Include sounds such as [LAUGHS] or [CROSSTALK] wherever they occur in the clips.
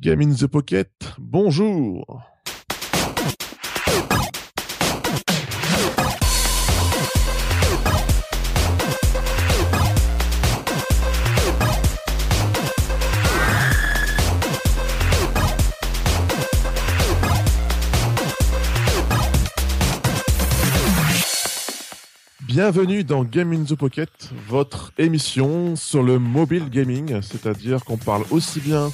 Game in the Pocket, bonjour. Bienvenue dans Game in the Pocket, votre émission sur le mobile gaming, c'est-à-dire qu'on parle aussi bien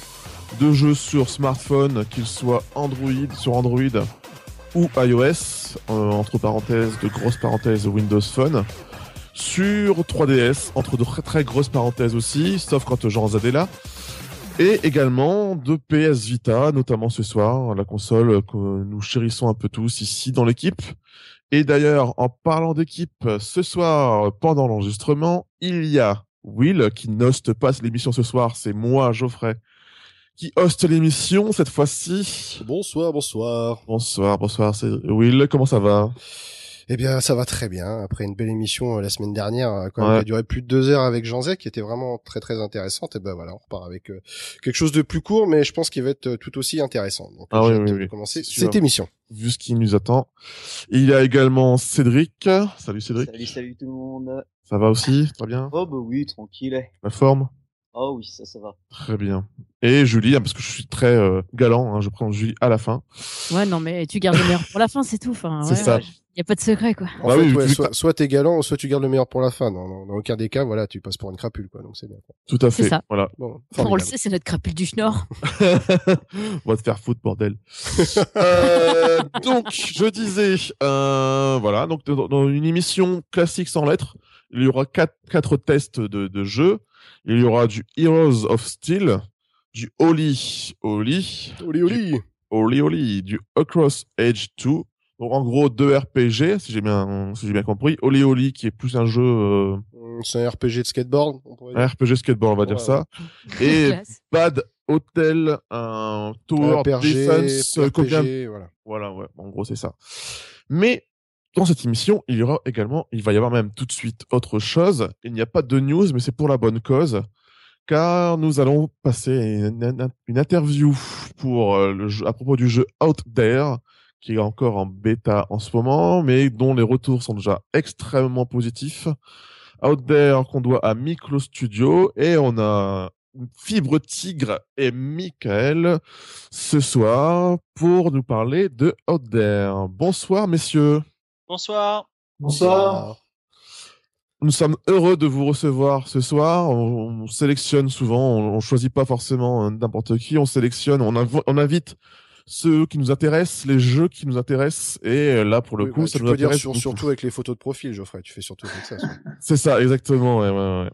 de jeux sur smartphone, qu'ils soient Android, sur Android ou iOS, euh, entre parenthèses, de grosses parenthèses Windows Phone, sur 3DS, entre de très très grosses parenthèses aussi, sauf quand Jean Zad est là, et également de PS Vita, notamment ce soir, la console que nous chérissons un peu tous ici dans l'équipe. Et d'ailleurs, en parlant d'équipe, ce soir, pendant l'enregistrement, il y a Will qui n'hoste pas l'émission ce soir, c'est moi, Geoffrey, qui hoste l'émission cette fois-ci. Bonsoir, bonsoir. Bonsoir, bonsoir, c'est Will, comment ça va? Eh bien, ça va très bien. Après une belle émission euh, la semaine dernière, euh, quand même, qui a duré plus de deux heures avec Jean Zek, qui était vraiment très très intéressante. Et ben voilà, on repart avec euh, quelque chose de plus court, mais je pense qu'il va être tout aussi intéressant. Donc, Ah oui, oui, oui. commencer C'est cette émission. Vu ce qui nous attend. Il y a également Cédric. Salut Cédric. Salut, salut tout le monde. Ça va aussi? Très bien? Oh bah oui, tranquille. La forme? Oh oui, ça, ça va. Très bien. Et Julie, hein, parce que je suis très euh, galant, hein, je prends Julie à la fin. Ouais, non, mais tu gardes le meilleur pour la fin, c'est tout. Enfin, C'est ouais, ça. Y a pas de secret, quoi. En Bah fait, oui, ouais, soit, soit t'es galant, soit tu gardes le meilleur pour la fin. Dans, dans, dans aucun des cas, voilà, tu passes pour une crapule, quoi. Donc c'est bien. Quoi. Tout à fait. ça. Voilà. Bon, On le sait, c'est notre crapule du Schnorr. [LAUGHS] On va te faire foutre, bordel. [LAUGHS] Euh, donc, je disais, euh, voilà, donc dans, dans une émission classique sans lettres, il y aura quatre, quatre tests de, de jeux. Il y aura du Heroes of Steel, du Oli Oli, Oli, oli. Oli Oli, du Across Age 2. Donc en gros deux RPG, si j'ai bien, si j'ai bien compris. Oli Oli qui est plus un jeu, euh, C'est un RPG de skateboard, on pourrait un dire. RPG skateboard, on va dire Ouais, ça. [LAUGHS] Et. Bad Hotel, un Tower RPG, Defense, combien RPG, voilà. Voilà, ouais, en gros, c'est ça. Mais dans cette émission, il y aura également, il va y avoir même tout de suite autre chose. Il n'y a pas de news, mais c'est pour la bonne cause. Car nous allons passer une, interview pour euh, le jeu, à propos du jeu Out There, qui est encore en bêta en ce moment, mais dont les retours sont déjà extrêmement positifs. Out There qu'on doit à Micro Studio et on a Fibre Tigre et Michael ce soir pour nous parler de Out There. Bonsoir messieurs. Bonsoir. Bonsoir. Nous sommes heureux de vous recevoir ce soir. On, on sélectionne souvent, on, on choisit pas forcément euh, n'importe qui, on sélectionne, on, inv- on invite ceux qui nous intéressent, les jeux qui nous intéressent et euh, là pour le Oui, coup bah, ça tu nous peux dire sur- surtout avec les photos de profil, Geoffrey. Tu fais surtout avec ça. [LAUGHS] C'est ça, exactement. Ouais, ouais, ouais.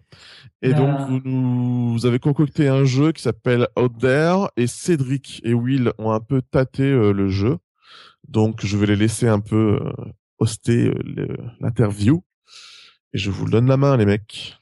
Et Euh. donc, vous, nous, vous avez concocté un jeu qui s'appelle Out There, et Cédric et Will ont un peu tâté euh, le jeu. Donc, je vais les laisser un peu euh, hoster euh, l'interview. Et je vous donne la main, les mecs.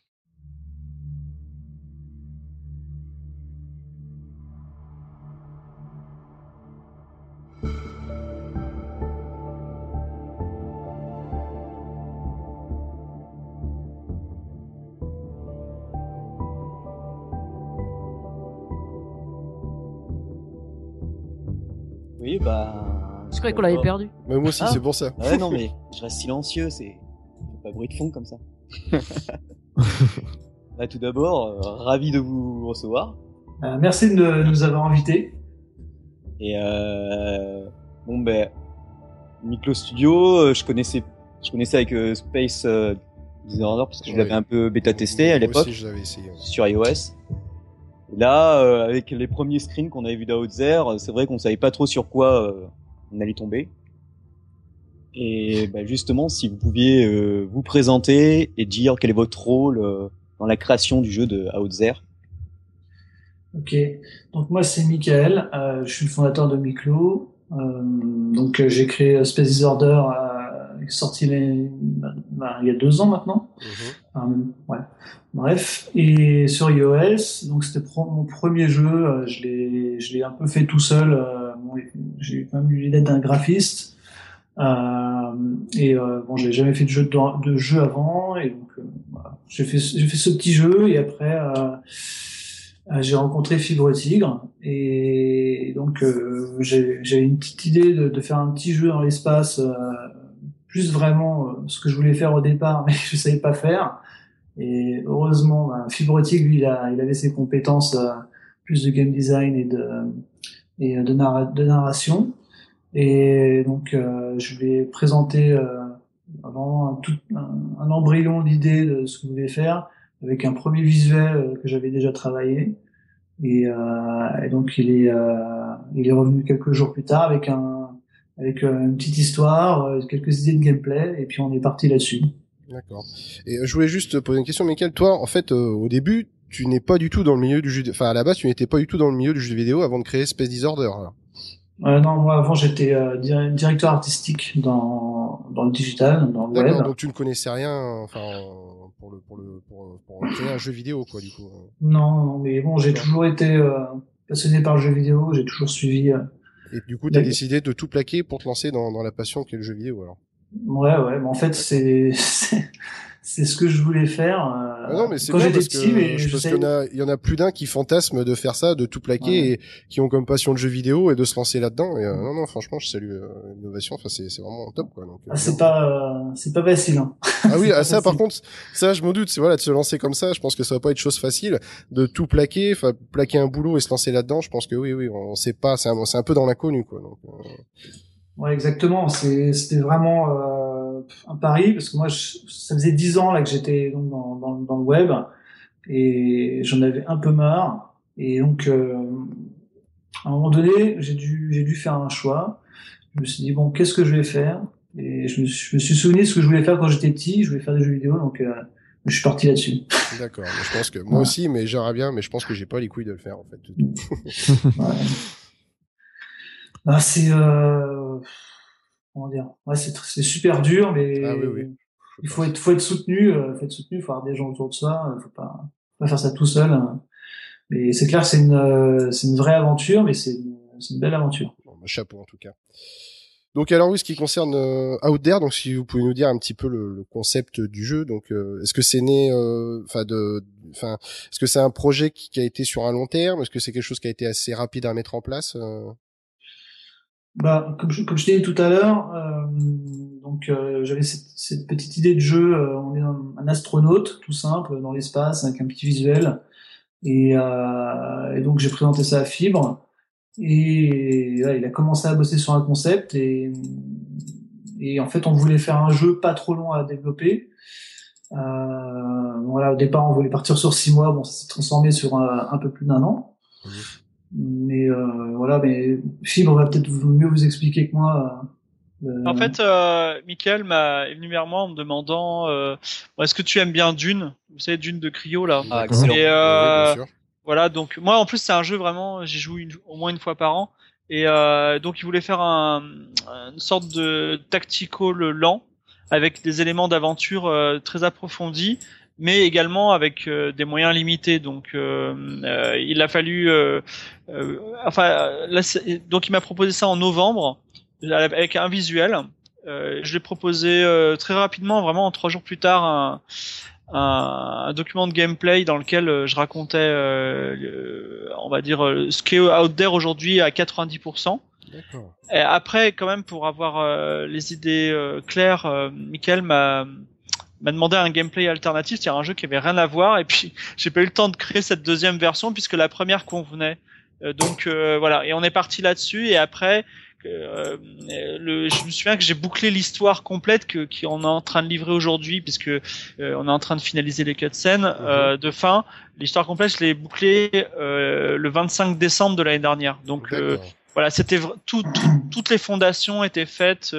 Oui, bah. Je croyais qu'on l'avait perdu. Mais moi aussi, Ah. c'est pour ça. Ouais, non, mais je reste silencieux, c'est. Pas bruit de fond comme ça. [LAUGHS] bah, tout d'abord, euh, ravi de vous recevoir. Euh, merci de nous avoir invités. Et euh, bon ben, Miklo Studio, je connaissais, je connaissais avec euh, Space euh, Designer parce que je l'avais un peu bêta testé à l'époque aussi, je l'avais essayé. ouais. sur iOS. Et là, euh, avec les premiers screens qu'on avait vus d'Outzer, c'est vrai qu'on savait pas trop sur quoi euh, on allait tomber. Et bah, justement, si vous pouviez euh, vous présenter et dire quel est votre rôle euh, dans la création du jeu de Outzer. Ok. Donc moi c'est Michael, euh, je suis le fondateur de Miklo. Euh, donc euh, j'ai créé Space Disorder, euh, qui est sorti les- bah, il y a deux ans maintenant. Mhm. Euh, ouais. Bref, et sur iOS, donc c'était mon premier jeu. euh, je l'ai, je l'ai un peu fait tout seul. Euh, j'ai quand même eu l'aide d'un graphiste. Euh, et euh, bon, j'avais jamais fait de jeu de, jeu avant, et donc euh, j'ai fait, fait ce petit jeu. Et après, euh, j'ai rencontré Fibre Tigre et donc j'ai une petite idée de, faire un petit jeu dans l'espace, plus vraiment ce que je voulais faire au départ, [LAUGHS] mais je savais pas faire. Et heureusement, ben, Fibre Tigre, lui, il, a, il avait ses compétences plus de game design et de et de, de narration. Et donc, euh, je vais présenter euh, vraiment un, tout, un, embryon d'idée de ce que je voulais faire, avec un premier visuel euh, que j'avais déjà travaillé. Et, et, donc, il est, il est revenu quelques jours plus tard avec un, avec une petite histoire, quelques idées de gameplay, et puis on est parti là-dessus. D'accord. Et je voulais juste poser une question, Michael. Toi, en fait, au début, tu n'es pas du tout dans le milieu du jeu, enfin à la base, tu n'étais pas du tout dans le milieu du jeu vidéo avant de créer Space Disorder. Euh, non, moi avant j'étais euh, directeur artistique dans, dans le digital, dans le web. donc tu ne connaissais rien, enfin pour le pour le pour, pour créer un jeu vidéo quoi du coup. Non, non mais bon j'ai toujours été euh, passionné par le jeu vidéo, j'ai toujours suivi. Et du coup tu as décidé de tout plaquer pour te lancer dans, dans la passion qu'est le jeu vidéo alors. Ouais ouais, mais en fait c'est [LAUGHS] c'est ce que je voulais faire. Euh, ah non, mais c'est quand j'étais petit, mais je pense qu'il y en a, il y en a plus d'un qui fantasment de faire ça, de tout plaquer et qui ont comme passion de jeu vidéo et de se lancer là-dedans. Et euh, non, non, franchement, je salue euh, l'innovation. Enfin, c'est, c'est vraiment top, quoi. Donc, ah, c'est pas, c'est pas facile. Hein. Ah oui, [LAUGHS] ah, ça, par contre, ça, je m'en doute. C'est voilà, de se lancer comme ça. Je pense que ça va pas être chose facile de tout plaquer, enfin, plaquer un boulot et se lancer là-dedans. Je pense que oui, oui, on sait pas. C'est un, c'est un peu dans l'inconnu, quoi. Donc, Ouais, exactement. C'est, c'était vraiment euh, un pari parce que moi, ça faisait dix ans là que j'étais donc dans, dans, dans, le web et j'en avais un peu marre. Et donc, euh, à un moment donné, j'ai dû, j'ai dû faire un choix. Je me suis dit bon, qu'est-ce que je vais faire? Et je me, je me suis souvenu de ce que je voulais faire quand j'étais petit. Je voulais faire des jeux vidéo, donc euh, je suis parti là-dessus. D'accord. Je pense que moi aussi, mais j'aimerais bien, mais je pense que j'ai pas les couilles de le faire en fait. [LAUGHS] Ouais. Bah, c'est euh, comment dire. Ouais, c'est c'est super dur mais ah, oui, oui. il faut être faut être soutenu euh, faut être soutenu faut avoir des gens autour de soi faut pas faut pas faire ça tout seul hein. mais c'est clair c'est une euh, c'est une vraie aventure mais c'est une, c'est une belle aventure. Bon, bah, chapeau en tout cas. Donc alors oui, ce qui concerne euh, Out There, donc si vous pouvez nous dire un petit peu le, le concept du jeu, donc euh, est-ce que c'est né, enfin de, enfin est-ce que c'est un projet qui, qui, a été sur un long terme, est-ce que c'est quelque chose qui a été assez rapide à mettre en place bah, comme je, comme je disais tout à l'heure, euh, donc euh, j'avais cette, cette, petite idée de jeu. Euh, on est un, astronaute, tout simple, dans l'espace, avec un petit visuel. Et, euh, et donc j'ai présenté ça à Fibre. Et il a commencé à bosser sur un concept. Et, et en fait, on voulait faire un jeu pas trop long à développer. voilà, au départ, on voulait partir sur six mois. Bon, ça s'est transformé sur un, un peu plus d'un an. Mmh. Mais euh, voilà, mais Fibre va peut-être mieux vous expliquer que moi. Euh, en fait, euh, Michael m'a est venu vers moi en me demandant euh, est-ce que tu aimes bien Dune? Vous savez Dune de Cryo là. Ah, excellent. Et, euh, voilà, donc moi en plus c'est un jeu vraiment, j'y joue au moins une fois par an. Et euh, donc il voulait faire un, une sorte de tactical lent avec des éléments d'aventure très approfondis mais également avec euh, des moyens limités. Donc, euh, euh, il a fallu, enfin, là, donc il m'a proposé ça en novembre avec un visuel. je l'ai proposé très rapidement, vraiment trois jours plus tard, un, un, un, document de gameplay dans lequel je racontais, on va dire, ce qui est out there aujourd'hui à 90%. Et après, quand même, pour avoir les idées claires, euh, Michael m'a m'a demandé un gameplay alternatif, c'est-à-dire un jeu qui avait rien à voir, et puis [LAUGHS] j'ai pas eu le temps de créer cette deuxième version puisque la première convenait. Euh, donc euh, voilà, et on est parti là-dessus, et après, euh, le, je me souviens que j'ai bouclé l'histoire complète que qu'on est en train de livrer aujourd'hui, puisque euh, on est en train de finaliser les cutscenes mhm. de fin. L'histoire complète, je l'ai bouclée le 25 décembre de l'année dernière. Donc voilà, c'était tout, tout, toutes les fondations étaient faites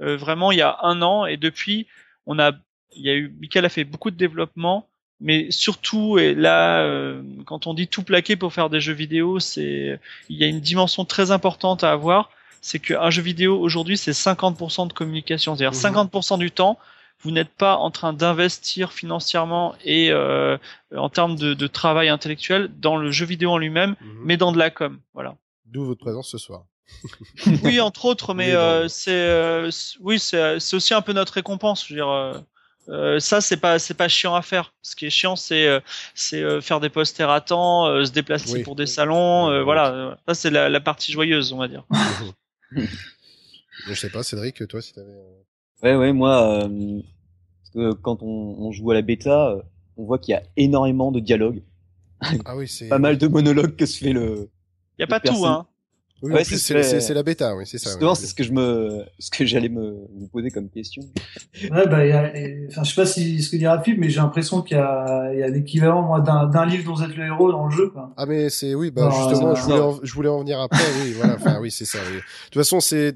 vraiment il y a un an, et depuis on a il y a eu, Michael a fait beaucoup de développement, mais surtout, et là, euh, quand on dit tout plaquer pour faire des jeux vidéo, c'est, il y a une dimension très importante à avoir, c'est qu'un jeu vidéo aujourd'hui, c'est 50% de communication, c'est-à-dire 50% mhm. du temps, vous n'êtes pas en train d'investir financièrement et euh, en termes de, de, travail intellectuel dans le jeu vidéo en lui-même, mhm. mais dans de la com, voilà. D'où votre présence ce soir. oui, entre autres, [LAUGHS] mais euh, c'est, euh, oui, c'est aussi un peu notre récompense. Je veux dire, Euh, ça c'est pas c'est pas chiant à faire. Ce qui est chiant c'est euh, c'est euh, faire des posters à temps, euh, se déplacer Oui. pour des salons, euh, voilà. Ça c'est la, la partie joyeuse on va dire. [LAUGHS] Je sais pas, Cédric, toi, si t'avais... Ouais, ouais, moi, euh, parce que quand on, on joue à la bêta, on voit qu'il y a énormément de dialogues, Ah oui, c'est... pas mal de monologues que se fait le. Y a pas Personne. tout hein. Oui, Ouais, c'est c'est très- c'est- c'est la bêta, oui, c'est ça. Justement, oui. c'est ce que je me, ce que j'allais me vous poser comme question. Ouais, bah, il y a, et- enfin, je sais pas si ce que dit Rapide, mais j'ai l'impression qu'il y a, il y a l'équivalent, moi, d'un, d'un livre dont vous êtes le héros dans le jeu, quoi. Ah mais c'est oui bah Non, justement je voulais en, je voulais en venir après oui voilà enfin oui c'est ça oui. de toute façon c'est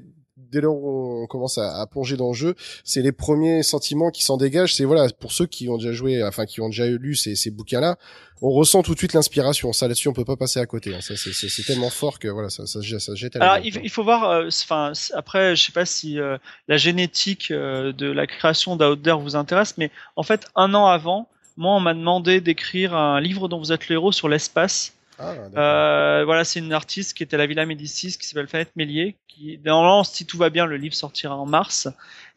dès lors où on commence à, à plonger dans le jeu c'est les premiers sentiments qui s'en dégagent c'est voilà pour ceux qui ont déjà joué enfin qui ont déjà lu ces, ces bouquins là on ressent tout de suite l'inspiration ça là-dessus on peut pas passer à côté hein. ça c'est tellement fort que voilà ça ça, ça jette à Alors il, faut voir, euh, enfin après je sais pas si euh, la génétique euh, de la création d'Outder vous intéresse, mais en fait un an avant, moi on m'a demandé d'écrire un livre dont vous êtes le héros sur l'espace. Ah. Euh, voilà, c'est une artiste qui était à la Villa Médicis, qui s'appelle Fanette Mélier, qui, normalement, si tout va bien, le livre sortira en mars.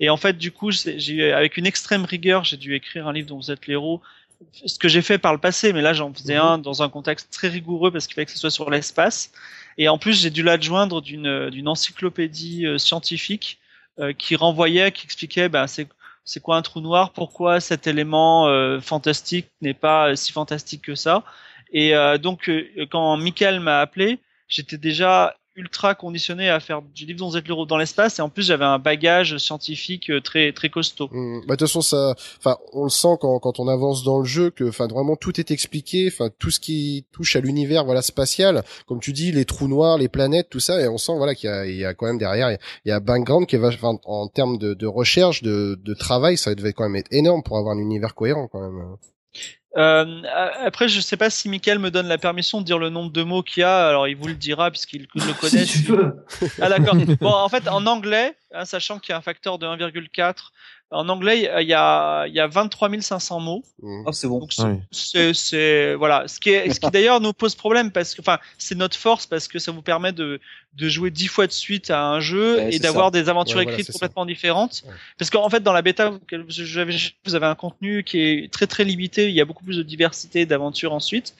Et en fait, du coup, j'ai, avec une extrême rigueur, j'ai dû écrire un livre dont vous êtes l'héros. Ce que j'ai fait par le passé, mais là, j'en faisais Mhm. un dans un contexte très rigoureux parce qu'il fallait que ce soit sur l'espace. Et en plus, j'ai dû l'adjoindre d'une, d'une encyclopédie euh, scientifique euh, qui renvoyait, qui expliquait, ben, c'est, c'est quoi un trou noir, pourquoi cet élément euh, fantastique n'est pas si fantastique que ça? Et euh, donc, euh, quand Michael m'a appelé, j'étais déjà ultra conditionné à faire du livre êtes l'héros dans l'espace, et en plus j'avais un bagage scientifique euh, très très costaud. Mm. Bah, de toute façon, ça, enfin, on le sent quand, quand on avance dans le jeu que, enfin, vraiment tout est expliqué, enfin, tout ce qui touche à l'univers, voilà, spatial, comme tu dis, les trous noirs, les planètes, tout ça, et on sent, voilà, qu'il y a, y a quand même derrière, il y a- background qui est enfin, en termes de, de recherche, de, de travail, ça devait quand même être énorme pour avoir un univers cohérent, quand même. Euh, après, je sais pas si Michael me donne la permission de dire le nombre de mots qu'il y a, alors il vous le dira puisqu'il le connaît. Si tu veux. Ah d'accord. Bon, en fait, en anglais, hein, sachant qu'il y a un facteur de 1,4, en anglais, il y a, il y a 23 500 mots. Mm. Ah, c'est bon. Donc c'est- Oui. c'est c'est voilà ce qui est ce qui d'ailleurs nous pose problème parce que enfin c'est notre force parce que ça vous permet de de jouer dix fois de suite à un jeu Ouais, et d'avoir des aventures Ouais, voilà, écrites ça. complètement différentes Ouais. parce qu'en fait dans la bêta vous avez un contenu qui est très très limité il y a beaucoup plus de diversité d'aventures ensuite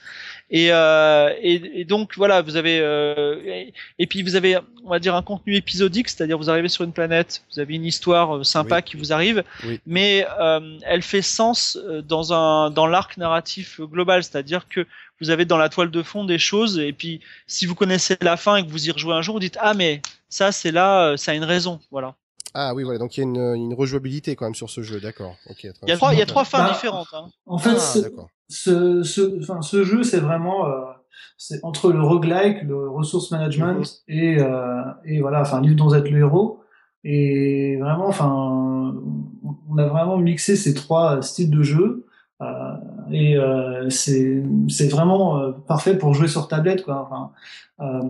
et, euh, et et donc voilà vous avez euh, et, et puis vous avez on va dire un contenu épisodique c'est-à-dire vous arrivez sur une planète vous avez une histoire euh, sympa Oui. qui vous arrive Oui. mais euh, elle fait sens euh, dans un dans l'arc narratif global, c'est-à-dire que vous avez dans la toile de fond des choses et puis si vous connaissez la fin et que vous y rejouez un jour, vous dites ah mais ça c'est là, euh, ça a une raison, voilà. Ah oui, voilà, donc il y a une, une rejouabilité quand même sur ce jeu, d'accord. Il y a trois il y a trois fins Bah, différentes. Hein. En fait, Ah, ce, d'accord. ce, ce, enfin, ce jeu, c'est vraiment, euh, c'est entre le roguelike, le resource management et, euh, et voilà, enfin, livre dont vous êtes le héros. Et vraiment, enfin, on a vraiment mixé ces trois styles de jeu. Euh, et euh, c'est c'est vraiment euh, parfait pour jouer sur tablette quoi. Enfin, euh,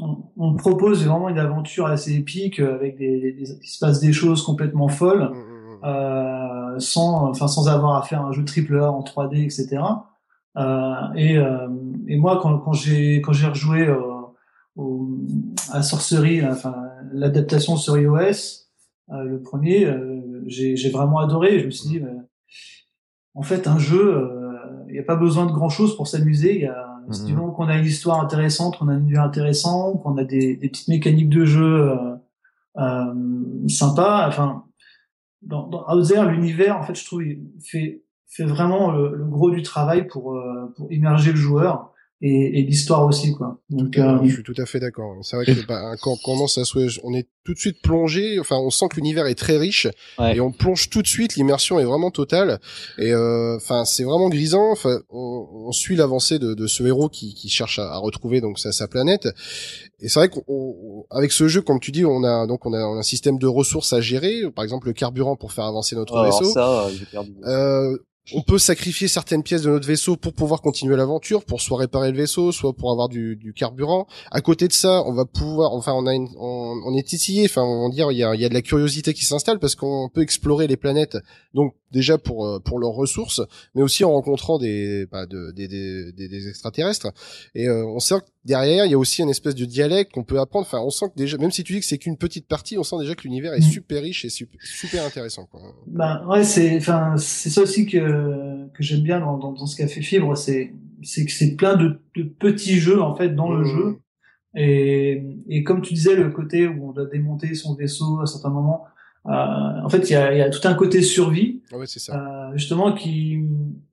on, on propose vraiment une aventure assez épique euh, avec des, des, des- il se passe des choses complètement folles Mm, mm, mm. euh, sans, enfin, sans avoir à faire un jeu triple A en 3D, etc. Euh, et, euh, et moi, quand, quand j'ai quand j'ai rejoué au, à Sorcery, enfin l'adaptation sur iOS, euh, le premier, euh, j'ai j'ai vraiment adoré. Je me suis dit, bah, en fait, un jeu, euh, il n'y a pas besoin de grand chose pour s'amuser. Il y a Mhm. du moment qu'on a une histoire intéressante, qu'on a un univers intéressant, qu'on a des, des petites mécaniques de jeu euh, euh, sympas. Enfin, dans, dans Outzer, l'univers, en fait, je trouve, il fait, fait vraiment le, le gros du travail pour, euh, pour immerger le joueur et, et l'histoire aussi, quoi. Donc, euh, Je suis tout à fait d'accord. C'est vrai que [LAUGHS] bah, quand on commence à jouer, on est tout de suite plongé. Enfin, on sent que l'univers est très riche Ouais. et on plonge tout de suite. L'immersion est vraiment totale. Et euh, enfin, c'est vraiment grisant. Enfin, on, on suit l'avancée de, de ce héros qui, qui cherche à, à retrouver donc sa, sa planète. Et c'est vrai qu'avec ce jeu, comme tu dis, on a donc on a, on a un système de ressources à gérer. Par exemple, le carburant pour faire avancer notre Alors vaisseau. ça, euh, perdu. Euh, on peut sacrifier certaines pièces de notre vaisseau pour pouvoir continuer l'aventure, pour soit réparer le vaisseau, soit pour avoir du, du carburant. À côté de ça, on va pouvoir, enfin, on a, une, on, est titillé, enfin, on va dire, il y a, y a de la curiosité qui s'installe parce qu'on peut explorer les planètes. Donc déjà pour euh, pour leurs ressources, mais aussi en rencontrant des bah, de- des, des, des, extraterrestres. Et euh, on sait derrière, il y a aussi une espèce de dialecte qu'on peut apprendre. Enfin, on sent que déjà, même si tu dis que c'est qu'une petite partie, on sent déjà que l'univers est Mhm. super riche et super, super intéressant. Quoi. Ben ouais, c'est enfin c'est ça aussi que que j'aime bien dans, dans, dans ce qu'a fait Fibre, c'est c'est que c'est plein de, de petits jeux en fait dans le Mhm. jeu. Et, et comme tu disais, le côté où on doit démonter son vaisseau à certains moments, en fait, il y a, y a tout un côté survie, Ah ouais, c'est ça. euh, justement, qui,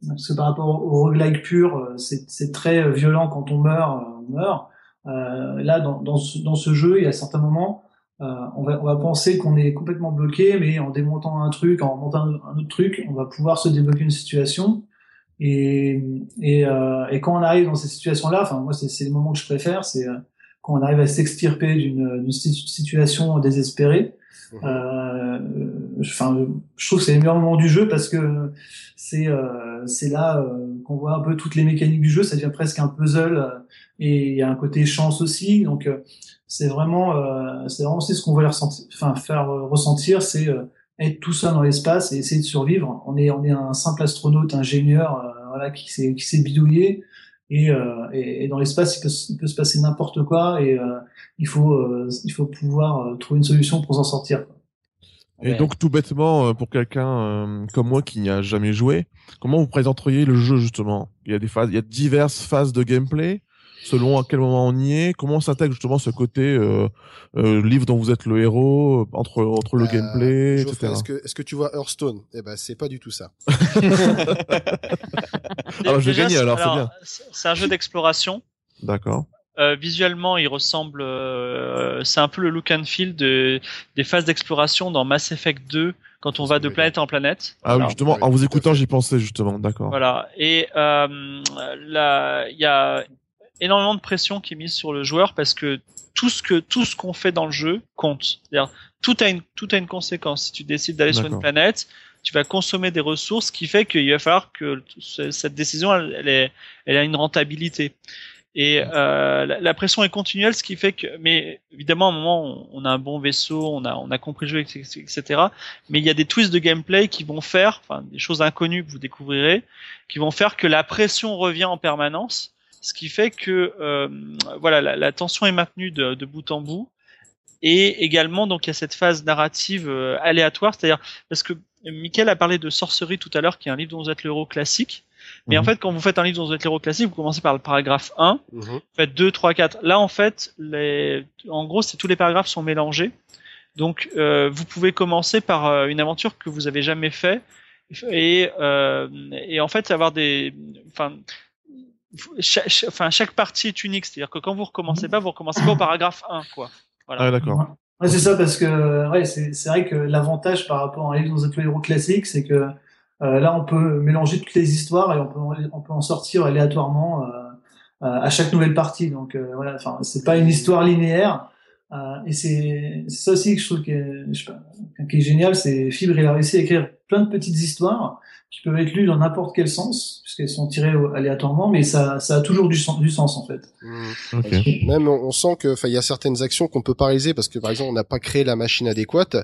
parce que par rapport au roguelike pur, euh, c'est c'est très violent quand on meurt, euh, on meurt. Euh, là, dans, dans, ce, dans ce jeu, il y a certains moments, euh, on, va, on va penser qu'on est complètement bloqué, mais en démontant un truc, en montant un, autre truc, on va pouvoir se débloquer une situation. Et, et, euh, et quand on arrive dans ces situations-là, enfin moi c'est c'est les moments que je préfère, c'est euh, quand on arrive à s'extirper d'une d'une situ- situation désespérée. Euh, enfin, je trouve que c'est les meilleurs moments du jeu parce que c'est euh, c'est là euh, qu'on voit un peu toutes les mécaniques du jeu. Ça devient presque un puzzle euh, et il y a un côté chance aussi. Donc euh, c'est vraiment euh, c'est vraiment aussi ce qu'on veut enfin faire ressentir, c'est être tout seul dans l'espace et essayer de survivre. On est on est un simple astronaute, ingénieur, voilà qui s'est qui s'est bidouillé. Et, euh, et, et dans l'espace, il peut, se- il peut se passer n'importe quoi et euh, il faut euh, il faut pouvoir euh, trouver une solution pour s'en sortir. quoi. Et Ouais. donc tout bêtement, pour quelqu'un comme moi qui n'y a jamais joué, comment vous présenteriez le jeu justement? Il y a des phases, il y a diverses phases de gameplay. Selon à quel moment on y est, comment s'intègre justement ce côté euh, euh, livre dont vous êtes le héros entre entre le Euh, gameplay, Geoffrey, etc. Est-ce que, est-ce que tu vois Hearthstone? Eh ben, c'est pas du tout ça. Alors, [LAUGHS] [LAUGHS] je vais gagner, c'est- alors, c'est bien. c'est un jeu d'exploration. D'accord. Euh, visuellement, il ressemble. euh, c'est un peu le look and feel de, des phases d'exploration dans Mass Effect 2 quand on va de planète en planète. Ah oui, justement, oui, en vous écoutant, j'y pensais justement. D'accord. Voilà. Et euh, là, il y a énormément de pression qui est mise sur le joueur parce que tout ce que tout ce qu'on fait dans le jeu compte. C'est-à-dire tout a une tout a une conséquence. Si tu décides d'aller sur une planète, tu vas consommer des ressources, ce qui fait qu'il va falloir que ce- cette décision elle, elle, est, elle a une rentabilité. Et euh, la, la pression est continuelle, ce qui fait que, mais évidemment, à un moment, on, on a un bon vaisseau, on a, on a compris le jeu, etc. Mais il y a des twists de gameplay qui vont faire, enfin, des choses inconnues que vous découvrirez, qui vont faire que la pression revient en permanence, ce qui fait que, euh, voilà, la, la tension est maintenue de, de bout en bout. Et également, donc, il y a cette phase narrative euh, aléatoire, c'est-à-dire parce que Michael a parlé de Sorcerie tout à l'heure, qui est un livre dont vous êtes le héros classique. Mais Mhm. en fait, quand vous faites un livre dont vous êtes le héros classique, vous commencez par le paragraphe 1, Mhm. vous faites 2, 3, 4. Là, en fait, les... en gros, c'est tous les paragraphes sont mélangés. Donc, euh, vous pouvez commencer par euh, une aventure que vous avez jamais fait et, euh, et en fait avoir des, enfin, chaque, cha- enfin, chaque partie est unique. C'est-à-dire que quand vous recommencez pas, vous recommencez pas au paragraphe 1, quoi. Voilà. Ah d'accord. Ouais, c'est ça parce que ouais, c'est c'est vrai que l'avantage par rapport à un livre dans un héros classique, c'est que euh, là on peut mélanger toutes les histoires et on peut on peut en sortir aléatoirement euh, euh, à chaque nouvelle partie. Donc euh, voilà, enfin c'est pas une histoire linéaire. Euh, et c'est c'est ça aussi que je trouve je sais pas, qui est génial, c'est Fibre il a réussi à écrire plein de petites histoires qui peuvent être lues dans n'importe quel sens puisqu'elles sont tirées aléatoirement, mais ça ça a toujours du sens du sens en fait. Ok. Même on, on sent que, enfin, il y a certaines actions qu'on peut pas réaliser parce que, par exemple, on n'a pas créé la machine adéquate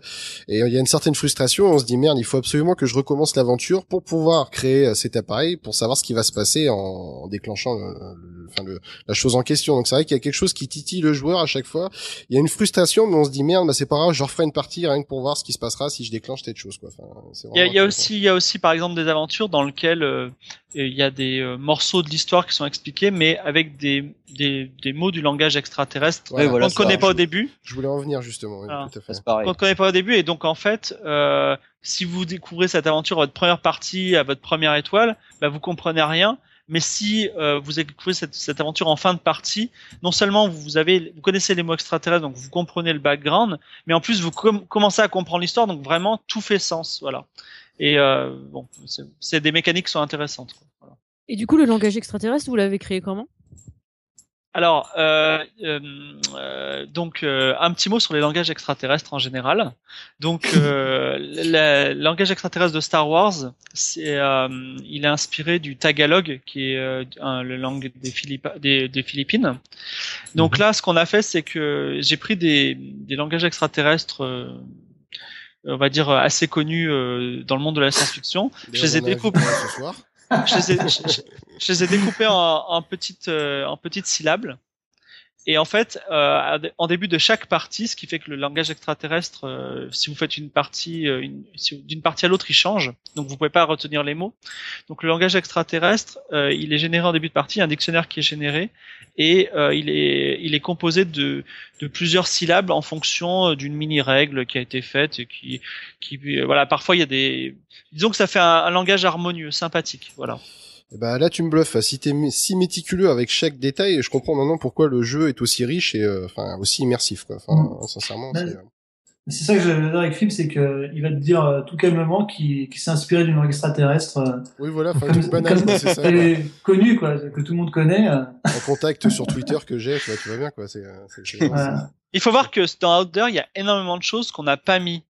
et il y a une certaine frustration. On se dit merde, il faut absolument que je recommence l'aventure pour pouvoir créer euh, cet appareil pour savoir ce qui va se passer en, en déclenchant, le, le- la chose en question. Donc c'est vrai qu'il y a quelque chose qui titille le joueur à chaque fois. Il y a une frustration, mais on se dit merde, bah c'est pas grave, je referai une partie rien que pour voir ce qui se passera si je déclenche telle chose, quoi. Enfin, Il y a, y aussi, il y a aussi, par exemple, des aventures dans lesquelles euh, il y a des euh, morceaux de l'histoire qui sont expliqués, mais avec des, des, des mots du langage extraterrestre Voilà. Oui, voilà, qu'on ne connaît pas je- au début. Je voulais en venir justement. oui, Ah, tout à fait. C'est pareil. qu'on ne connaît pas au début. Et donc, en fait, euh, si vous découvrez cette aventure à votre première partie, à votre première étoile, bah, vous comprenez rien. Mais si euh, vous découvrez cette, cette aventure en fin de partie, non seulement vous avez, vous connaissez les mots extraterrestres, donc vous comprenez le background, mais en plus vous com- commencez à comprendre l'histoire, donc vraiment tout fait sens, voilà. Et euh, bon, c'est- des mécaniques qui sont intéressantes. quoi. Voilà. Et du coup, le langage extraterrestre, vous l'avez créé comment? Alors, euh, euh, donc euh, un petit mot sur les langages extraterrestres en général. Donc, euh, [LAUGHS] le langage extraterrestre de Star Wars, c'est, euh, il est inspiré du Tagalog, qui est euh, un- le langue des, Philippa- des, des Philippines. Donc là, ce qu'on a fait, c'est que j'ai pris des, des langages extraterrestres. Euh, on va dire assez connus euh, dans le monde de la science-fiction. Je les ai découpés. soir. [LAUGHS] je les ai, je, je- je les ai découpés en, en petites, euh, en petites syllabes. Et en fait, euh, en début de chaque partie, ce qui fait que le langage extraterrestre, euh, si vous faites une partie, euh, d'une partie à l'autre, il change. Donc vous pouvez pas retenir les mots. Donc le langage extraterrestre, euh, il est généré en début de partie, un dictionnaire qui est généré, et il est, il est composé de, de plusieurs syllabes en fonction d'une mini règle qui a été faite, et qui, qui, voilà, parfois il y a des, disons que ça fait un, un langage harmonieux, sympathique, voilà. Bah là tu me bluffes. Si t'es si méticuleux avec chaque détail, je comprends maintenant pourquoi le jeu est aussi riche et euh, enfin aussi immersif. Quoi. Enfin, mm. sincèrement. Euh, c'est ça que j'adore avec Philippe, c'est que il va te dire euh, tout calmement qu'il s'est inspiré d'une langue extraterrestre. oui, voilà, comme, banal, c'est ça. connu, quoi, que tout le monde connaît. En contact sur Twitter que j'ai, tu vois, tu vois bien, quoi. Il faut voir que dans Outdoor, il y a énormément de choses qu'on n'a pas mis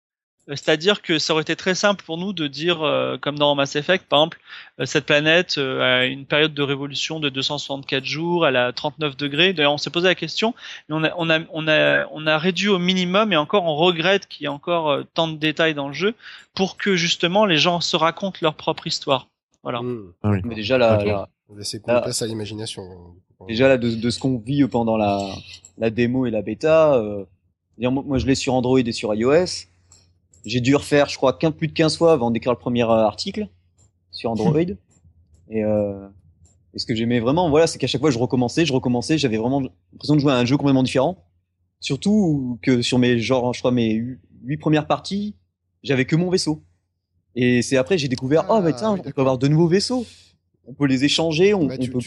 c'est-à-dire que ça aurait été très simple pour nous de dire, euh, comme dans Mass Effect, par exemple, euh, cette planète euh, a une période de révolution de 264 jours, elle a 39 degrés. D'ailleurs, on s'est posé la question, mais on a, on a, on a, on a réduit au minimum et encore on regrette qu'il y ait encore tant de détails dans le jeu pour que justement les gens se racontent leur propre histoire. Voilà. Mmh. Ah mais déjà là, là laisser place à l'imagination. Déjà là, de, de ce qu'on vit pendant la, la démo et la bêta, moi je l'ai sur Android et sur iOS j'ai dû refaire, je crois, plus de 15 fois avant d'écrire le premier euh, article sur Android. et, euh, et ce que j'aimais vraiment, voilà, c'est qu'à chaque fois je recommençais, je recommençais, j'avais vraiment l'impression de jouer à un jeu complètement différent. Surtout que sur mes, genre, je crois, mes huit premières parties, j'avais que mon vaisseau. Et c'est après j'ai découvert, oh, mais ah, tiens, on peut avoir de nouveaux vaisseaux on peut les échanger. On, bah, tu, peut...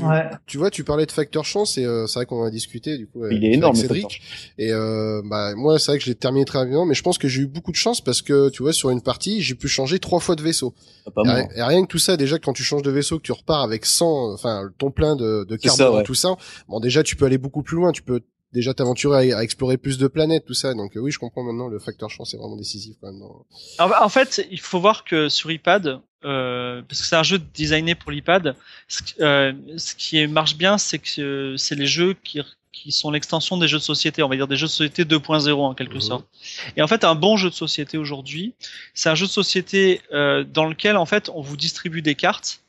tu, vois, tu parlais de facteur chance et euh, c'est vrai qu'on a discuté du coup. Il est énorme, Cédric. Et euh, bah moi, c'est vrai que je l'ai terminé très bien, mais je pense que j'ai eu beaucoup de chance parce que tu vois, sur une partie, j'ai pu changer trois fois de vaisseau. Ah, et, rien que tout ça, déjà quand tu changes de vaisseau, que tu repars avec 100, enfin ton plein de, de carburant, tout ça. Bon, déjà, tu peux aller beaucoup plus loin. Tu peux déjà t'aventurer à, explorer plus de planètes, tout ça. Donc euh, oui, je comprends maintenant le facteur chance est vraiment décisif quand même. En, fait, il faut voir que sur iPad, euh, parce que c'est un jeu designé pour l'iPad, ce, euh, ce, qui marche bien, c'est que euh, c'est les jeux qui, qui sont l'extension des jeux de société, on va dire des jeux de société 2.0 en quelque mhm. sorte. Et en fait, un bon jeu de société aujourd'hui, c'est un jeu de société euh, dans lequel en fait on vous distribue des cartes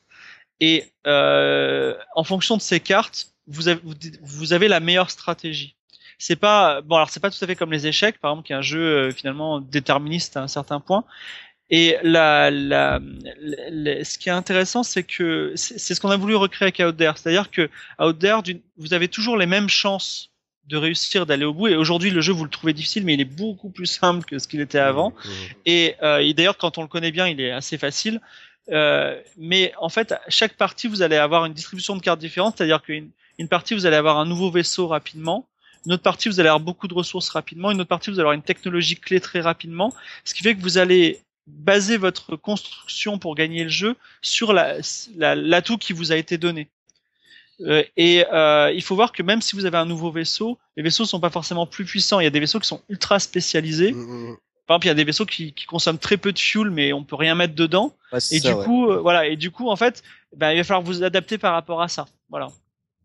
et en fonction de ces cartes, vous avez, vous avez la meilleure stratégie. C'est pas bon alors c'est pas tout à fait comme les échecs par exemple qui est un jeu euh, finalement déterministe à un certain point. Et la, la, ce qui est intéressant, c'est que c'est ce qu'on a voulu recréer avec Outder. C'est-à-dire que Outder, vous avez toujours les mêmes chances de réussir d'aller au bout. Et aujourd'hui, le jeu, vous le trouvez difficile, mais il est beaucoup plus simple que ce qu'il était avant. Mmh, mmh. Et, euh, et d'ailleurs, quand on le connaît bien, il est assez facile. Euh, mais en fait, chaque partie, vous allez avoir une distribution de cartes différente, c'est-à-dire qu'une une partie, vous allez avoir un nouveau vaisseau rapidement. Une autre partie, vous allez avoir beaucoup de ressources rapidement. Une autre partie, vous allez avoir une technologie clé très rapidement. Ce qui fait que vous allez baser votre construction pour gagner le jeu sur l'atout la, qui vous a été donné. Euh, et euh, il faut voir que même si vous avez un nouveau vaisseau, les vaisseaux sont pas forcément plus puissants. Il y a des vaisseaux qui sont ultra spécialisés. Mmh, mmh, mmh. Par exemple, il y a des vaisseaux qui, qui, consomment très peu de fuel, mais on peut rien mettre dedans. et du coup, euh, voilà. Et du coup, en fait, ben, il va falloir vous adapter par rapport à ça. Voilà.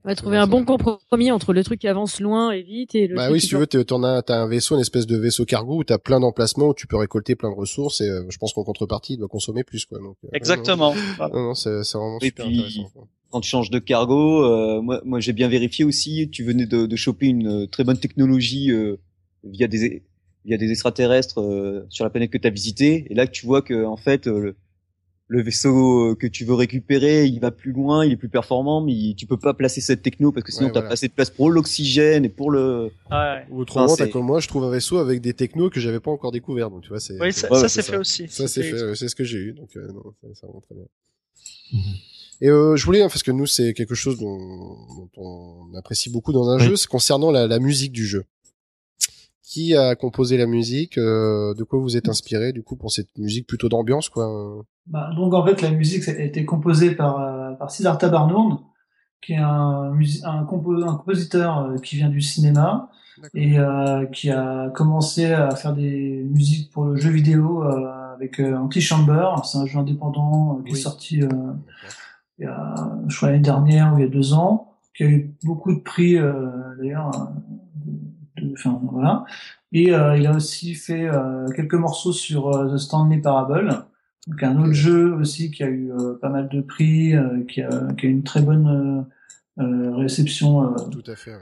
On va trouver un bon compromis entre le truc qui avance loin et vite et le Bah oui, si tu veux, t'en as, t'as un vaisseau, une espèce de vaisseau cargo où t'as plein d'emplacements où tu peux récolter plein de ressources et euh, je pense qu'en contrepartie, il doit consommer plus, quoi. Donc, euh, Exactement. non, non, c'est, vraiment super intéressant. Quand tu changes de cargo, euh, moi, moi j'ai bien vérifié aussi. Tu venais de, de choper une très bonne technologie via des via des extraterrestres sur la planète que tu as visité et là tu vois que en fait le vaisseau euh, que tu veux récupérer, il va plus loin, il est plus performant, mais tu peux pas placer cette techno parce que sinon tu t'as pas assez de place pour l'oxygène et pour le. Ouais. Ou autrement, t'as comme moi, je trouve un vaisseau avec des technos que j'avais pas encore découvert, donc tu vois, c'est. Oui, ça, ça c'est fait aussi. Ça c'est fait, c'est ce que j'ai eu, donc euh, non, ça, va très bien. Et euh, je voulais, hein, parce que nous, c'est quelque chose dont, dont, on apprécie beaucoup dans un jeu, c'est concernant la, la musique du jeu qui a composé la musique euh, De quoi vous êtes inspiré du coup pour cette musique plutôt d'ambiance quoi bah, Donc en fait la musique a été composée par, euh, par Siddhartha Barnourn, qui est un, un, compositeur euh, qui vient du cinéma et qui a commencé à faire des musiques pour le jeu vidéo avec Antichamber. C'est un jeu indépendant qui est sorti il y a, je crois l'année dernière ou il y a deux ans, qui a eu beaucoup de prix d'ailleurs enfin voilà. Et euh, il a aussi fait euh, quelques morceaux sur euh, The Stanley Parable, donc un autre jeu aussi qui a eu pas mal de prix, qui a, qui, a, une très bonne réception. Tout à fait.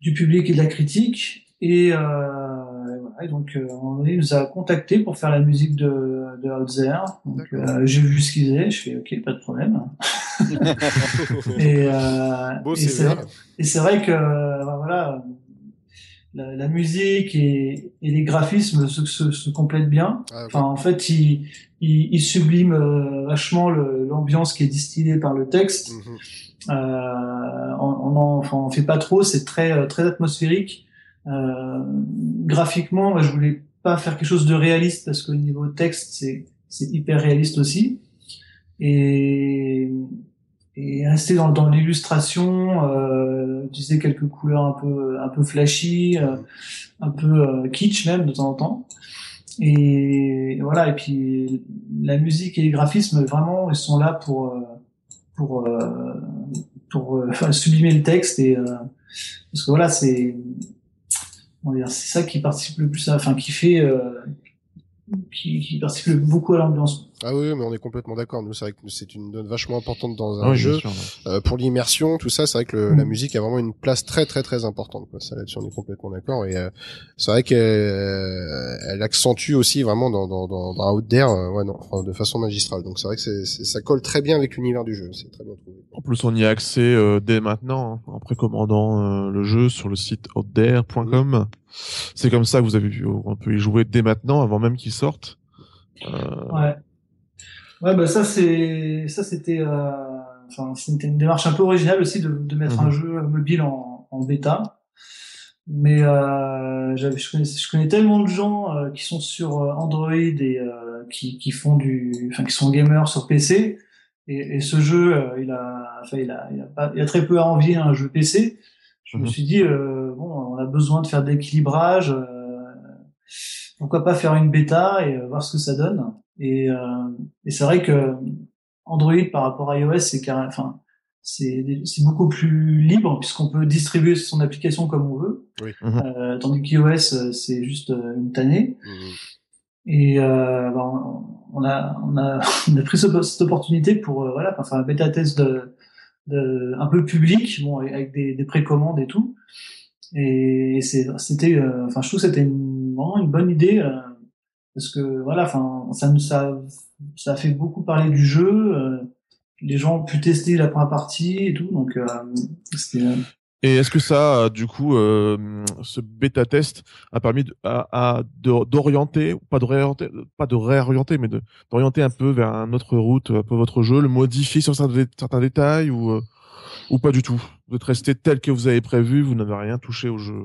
du public et de la critique. Et, euh, voilà, et donc, euh, on nous a contacté pour faire la musique de, de Out There. Donc, euh, j'ai vu ce qu'ils faisaient, je fais OK, pas de problème. [LAUGHS] et euh, Beau et c'est et c'est vrai que euh, voilà, la, la musique et, et les graphismes se, se, se complètent bien. Ah. Enfin, en fait, il, il, il sublime euh, vachement l'ambiance qui est distillée par le texte. Mhm. Euh, on, on en, enfin, on fait pas trop, c'est très euh, très atmosphérique. Euh, graphiquement, moi, je voulais pas faire quelque chose de réaliste parce qu'au niveau texte, c'est c'est hyper réaliste aussi. Et et rester dans, dans l'illustration, euh, utiliser quelques couleurs un peu un peu flashy, euh, un peu euh, kitsch même de temps en temps. Et voilà. Et puis la musique et les graphismes, vraiment, ils sont là pour euh, pour euh, pour euh, [LAUGHS] enfin, sublimer le texte et parce que voilà, c'est c'est ça qui participe le plus, à, enfin qui fait qui, qui participe beaucoup à l'ambiance. Ah oui, oui, mais on est complètement d'accord. Nous, c'est vrai que c'est une donne vachement importante dans un Ah oui, jeu. bien sûr. ouais. Euh, pour l'immersion, tout ça, c'est vrai que le- Mm. la musique a vraiment une place très très très importante. Quoi. Ça là-dessus, on est complètement d'accord. Et euh, c'est vrai qu'elle euh, elle accentue aussi vraiment dans dans dans, dans Out There, euh, ouais non, enfin, de façon magistrale. Donc c'est vrai que c'est, c'est- ça colle très bien avec l'univers du jeu. C'est très bien trouvé. En plus, on y a accès euh, dès maintenant, hein, en précommandant euh, le jeu sur le site outdare.com. C'est comme ça que vous avez pu, on peut y jouer dès maintenant, avant même qu'il sorte. Euh, Ouais. Ouais, bah ça c'est ça c'était euh, enfin c'était une démarche un peu originale aussi de, de mettre Mhm. un jeu mobile en, en bêta. Mais euh, j'avais je connais je connais tellement de gens euh, qui sont sur euh, Android et euh, qui qui font du enfin qui sont gamers sur PC et, et ce jeu euh, il a enfin il a il a pas il a très peu à envier un jeu PC. Je me Mhm. suis dit euh, bon on a besoin de faire de l'équilibrage euh, pourquoi pas faire une bêta et voir ce que ça donne. Et, euh, et c'est vrai que Android par rapport à iOS, c'est enfin, c'est beaucoup plus libre puisqu'on peut distribuer son application comme on veut. Oui. Mhm. Euh, tandis qu'iOS, euh, c'est juste euh, une tannée. Mhm. Et euh, ben, on a on a [LAUGHS] on a pris ce- cette opportunité pour euh, voilà faire un bêta test de, de un peu public, bon avec des, des précommandes et tout. Et c'est c'était euh, enfin je trouve que c'était une, vraiment une bonne idée euh, parce que voilà enfin ça nous ça ça fait beaucoup parler du jeu. euh, les gens ont pu tester la première partie et tout donc euh, c'était euh, Et est-ce que ça, du coup, euh, ce bêta test a permis à, d'orienter, pas de réorienter, pas de réorienter, mais d'orienter un peu vers une autre route, un peu votre jeu, le modifier sur certains, certains détails ou ou pas du tout? Vous êtes resté tel que vous avez prévu, vous n'avez rien touché au jeu?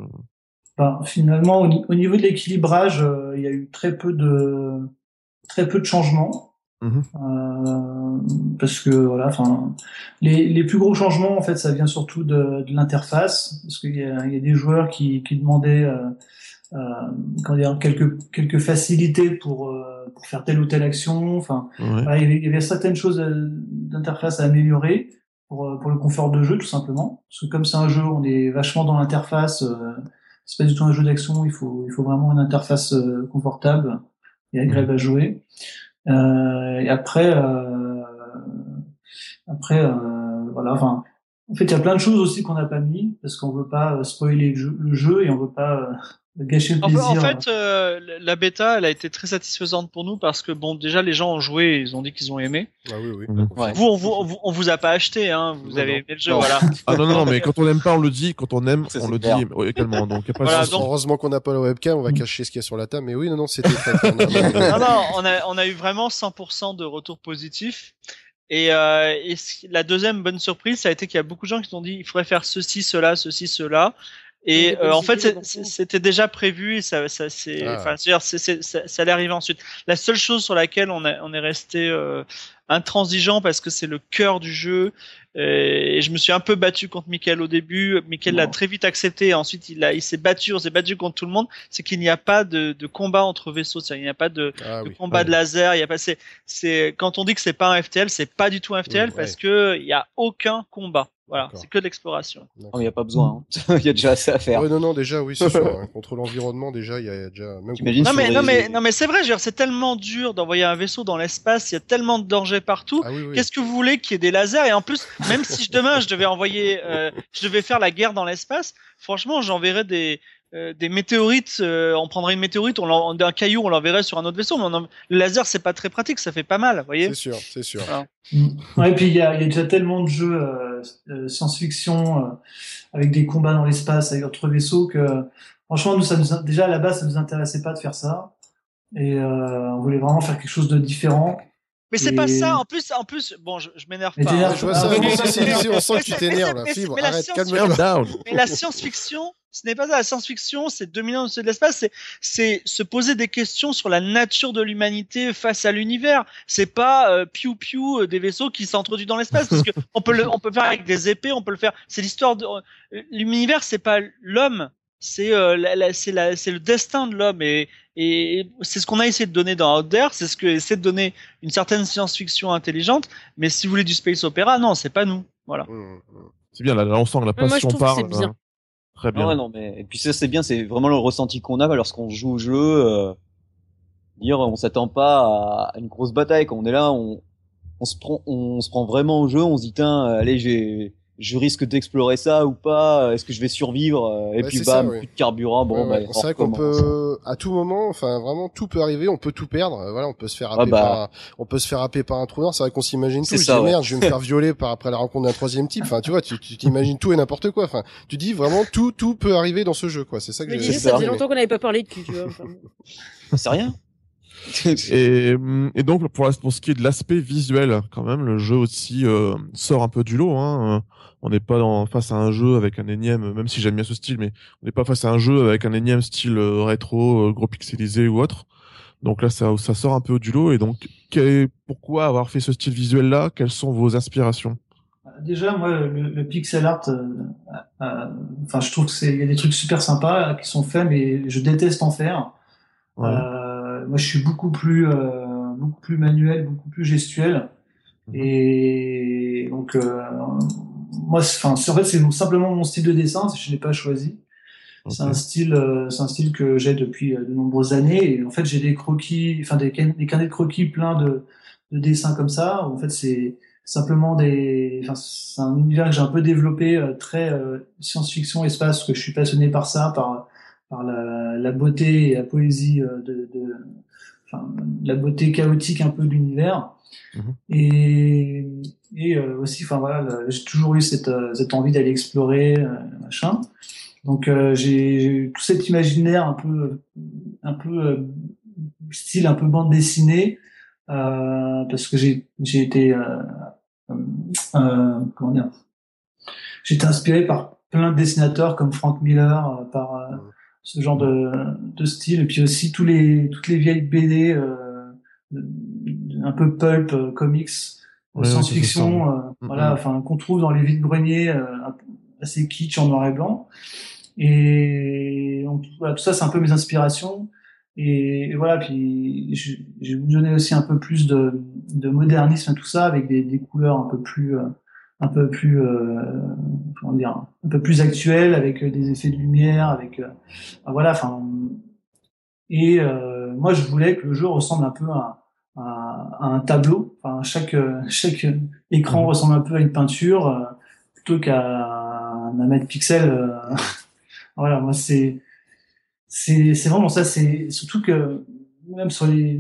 Enfin, finalement, au, ni- au niveau de l'équilibrage, euh, il y a eu très peu de très peu de changements. Mhm. Euh, parce que voilà, enfin, les, les plus gros changements, en fait, ça vient surtout de, de l'interface, parce qu'il y y a des joueurs qui, qui demandaient euh, euh, comment dire, quelques quelques facilités pour euh, pour faire telle ou telle action. Enfin, Ouais. voilà, il, y avait, il y avait certaines choses euh, d'interface à améliorer pour, pour le confort de jeu, tout simplement. Parce que comme c'est un jeu, on est vachement dans l'interface. C'est pas du tout un jeu d'action. Il faut, il faut vraiment une interface euh, confortable et agréable à jouer. Euh, et après, euh, après, euh, voilà. Enfin, en fait, il y a plein de choses aussi qu'on n'a pas mis parce qu'on veut pas euh, spoiler le jeu, le jeu et on veut pas gâcher le En, fait- plaisir. en fait, euh, la bêta, elle a été très satisfaisante pour nous parce que bon, déjà les gens ont joué, ils ont dit qu'ils ont aimé. Ah oui, oui. Mhm. Ouais. Vous, on vous, on vous, on vous a pas acheté, hein. Vous Non, avez non. aimé le jeu, Non. voilà. [LAUGHS] Ah non, non, non, mais quand on n'aime pas, on le dit. Quand on aime, Ça, on le clair. dit oui, également. Donc, y a pas de Voilà, donc- Heureusement qu'on n'a pas la webcam, on va Mm. cacher ce qu'il y a sur la table. Mais oui, non, non, c'était [LAUGHS] non, non, on a, on a eu vraiment 100% de retours positifs. Et, euh, et la deuxième bonne surprise, ça a été qu'il y a beaucoup de gens qui ont dit il faudrait faire ceci, cela, ceci, cela. Et euh, en fait, c'était déjà prévu et ça, ça c'est, Ah. enfin, c'est- ça, ça allait arriver ensuite. La seule chose sur laquelle on, a, on est resté euh, intransigeant parce que c'est le cœur du jeu. Et je me suis un peu battu contre Michael au début. Michael l'a très vite accepté. Ensuite, il a, il s'est battu. On s'est battu contre tout le monde. C'est qu'il n'y a pas de, de combat entre vaisseaux. C'est-à-dire, Il n'y a pas de, Ah de oui. combat ouais. de laser. Il y a pas. C'est, c'est quand on dit que c'est pas un FTL, c'est pas du tout un FTL Oui, parce que il y a aucun combat. Voilà, c'est que de l'exploration. Il n'y a pas besoin. Hein. Il [LAUGHS] y a déjà assez à faire. Ouais, non, non, déjà, oui, c'est [LAUGHS] sûr. Hein. Contre l'environnement, déjà, il y a déjà. Même non, mais, non, mais, non, mais c'est vrai. C'est tellement dur d'envoyer un vaisseau dans l'espace. Il y a tellement de dangers partout. Ah, Qu'est-ce que vous voulez qu'il y ait des lasers? Et en plus, même si demain je devais envoyer, euh, je devais faire la guerre dans l'espace, franchement, j'enverrais des euh, des météorites, euh, on prendrait une météorite, on d'un caillou, on l'enverrait sur un autre vaisseau. Mais le laser, c'est pas très pratique, ça fait pas mal, vous voyez? C'est sûr, c'est sûr. Mm. et puis il y a, déjà tellement de jeux euh, science-fiction avec des combats dans l'espace avec d'autres vaisseaux que franchement, nous, ça nous déjà à la base, ça nous intéressait pas de faire ça, et on voulait vraiment faire quelque chose de différent. Mais c'est pas ça. En plus, en plus, bon, je, je m'énerve pas. Hein. Je vois ça. on sent que tu t'énerves. Fibre, arrête, calme-toi. Mais la science-fiction, ce n'est pas ça. La science-fiction, c'est dominer de l'espace. C'est, se poser des questions sur la nature de l'humanité face à l'univers. C'est pas euh, piou piou euh, des vaisseaux qui s'introduisent dans l'espace. Parce que on peut le, on peut faire avec des épées, on peut le faire. C'est l'histoire de euh, l'univers. C'est pas l'homme. C'est euh, c'est le destin de l'homme et, et c'est ce qu'on a essayé de donner dans Out There, c'est ce que essaie de donner une certaine science-fiction intelligente. Mais si vous voulez du space opéra, non, c'est pas nous. Voilà. Mmh, mmh. C'est bien, là, on sent que la passion parle. Bien. Très bien. Ah non, mais et puis ça c'est bien, c'est vraiment le ressenti qu'on a lorsqu'on joue au jeu. Euh, dire, on s'attend pas à une grosse bataille. Quand on est là, on, on se prend, on se prend vraiment au jeu. On se dit, tiens, allez, j'ai je risque d'explorer ça ou pas Est-ce que je vais survivre Et puis bam, plus de carburant. Bon, bah, c'est vrai qu'on peut à tout moment, enfin vraiment tout peut arriver. On peut tout perdre. Voilà, on peut se faire ah happer bah. par, on peut se faire happer par un trou noir. C'est vrai qu'on s'imagine tout. Je dis merde, je vais me faire [LAUGHS] violer par après la rencontre d'un troisième type. Enfin, tu vois, tu t'imagines tout et n'importe quoi. Enfin, tu dis vraiment tout, tout peut arriver dans ce jeu, quoi. C'est ça que j'ai. Ça faisait longtemps qu'on n'avait pas parlé de cul, tu vois. c'est rien. et, et, donc pour, pour ce qui est de l'aspect visuel, quand même, le jeu aussi euh, sort un peu du lot. Hein on n'est pas dans, face à un jeu avec un énième, même si j'aime bien ce style, mais on n'est pas face à un jeu avec un énième style euh, rétro, euh, gros pixelisé ou autre. Donc là, ça, ça sort un peu du lot. Et donc, pourquoi avoir fait ce style visuel-là? Quelles sont vos inspirations? Déjà, moi, le, pixel art, euh, enfin, je trouve que c'est, il y a des trucs super sympas qui sont faits, mais je déteste en faire. moi, je suis beaucoup plus, beaucoup plus manuel, beaucoup plus gestuel. Mhm. Et donc, moi, enfin, en fait, c'est simplement mon style de dessin, je l'ai pas choisi. C'est un style, euh, c'est un style que j'ai depuis euh, de nombreuses années. Et en fait, j'ai des croquis, enfin des, des carnets de croquis pleins de, de dessins comme ça. En fait, c'est simplement des, enfin, c'est un univers que j'ai un peu développé, euh, très science-fiction, espace, parce que je suis passionné par ça, par par la, la beauté et la poésie de, de enfin, la beauté chaotique un peu de l'univers. Mhm. Et, et euh, aussi, enfin voilà, j'ai toujours eu cette, euh, cette envie d'aller explorer, euh, machin. Donc j'ai tout cet imaginaire un peu, un peu style un peu bande dessinée, parce que j'ai j'ai été comment dire, j'ai été inspiré par plein de dessinateurs comme Frank Miller, par ce genre de, de style, et puis aussi tous les toutes les vieilles BD un peu pulp, euh, comics, science-fiction, euh, voilà, enfin qu'on trouve dans les vides greniers euh, assez kitsch en noir et blanc. Et tout ça, c'est un peu mes inspirations. Et, voilà, puis j'ai voulu donner aussi un peu plus de, de modernisme à tout ça, avec des, des couleurs un peu plus, un peu plus, euh, comment dire, un peu plus actuelles, avec des effets de lumière, avec, voilà, enfin. Et moi, je voulais que le jeu ressemble un peu à, à, un tableau. Enfin, chaque [LAUGHS] chaque écran mhm. ressemble un peu à une peinture euh, plutôt qu'à un amas de pixels. Euh, [LAUGHS] voilà, moi c'est c'est c'est vraiment ça. C'est surtout que même sur les,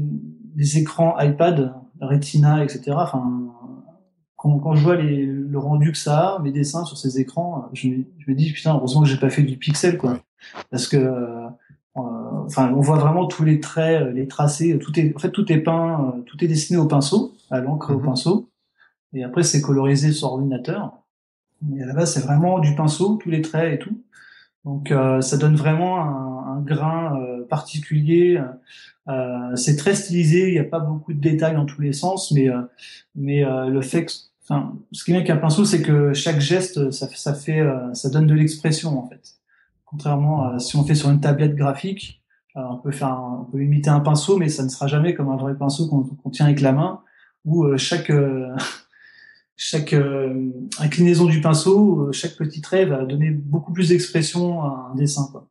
les écrans iPad, Retina, etc. Enfin, quand, quand je vois les, le rendu que ça a, mes dessins sur ces écrans, je me, je me dis putain, heureusement que j'ai pas fait du pixel, quoi. Parce que euh, enfin, on voit vraiment tous les traits, euh, les tracés, tout est, en fait, tout est peint, euh, tout est dessiné au pinceau, à l'encre au mhm. pinceau, et après c'est colorisé sur ordinateur. Mais à la base, c'est vraiment du pinceau, tous les traits et tout. Donc, ça donne vraiment un, un grain particulier. c'est très stylisé, il n'y a pas beaucoup de détails dans tous les sens, mais mais le fait que, enfin, ce qui est bien qu'un pinceau, c'est que chaque geste, ça, ça fait, ça donne de l'expression en fait. Contrairement à si on fait sur une tablette graphique, euh, on peut faire, on peut imiter un pinceau, mais ça ne sera jamais comme un vrai pinceau qu'on tient avec la main, où euh, chaque euh, [LAUGHS] chaque euh, inclinaison du pinceau, chaque petit trait va donner beaucoup plus d'expression à un dessin. Quoi.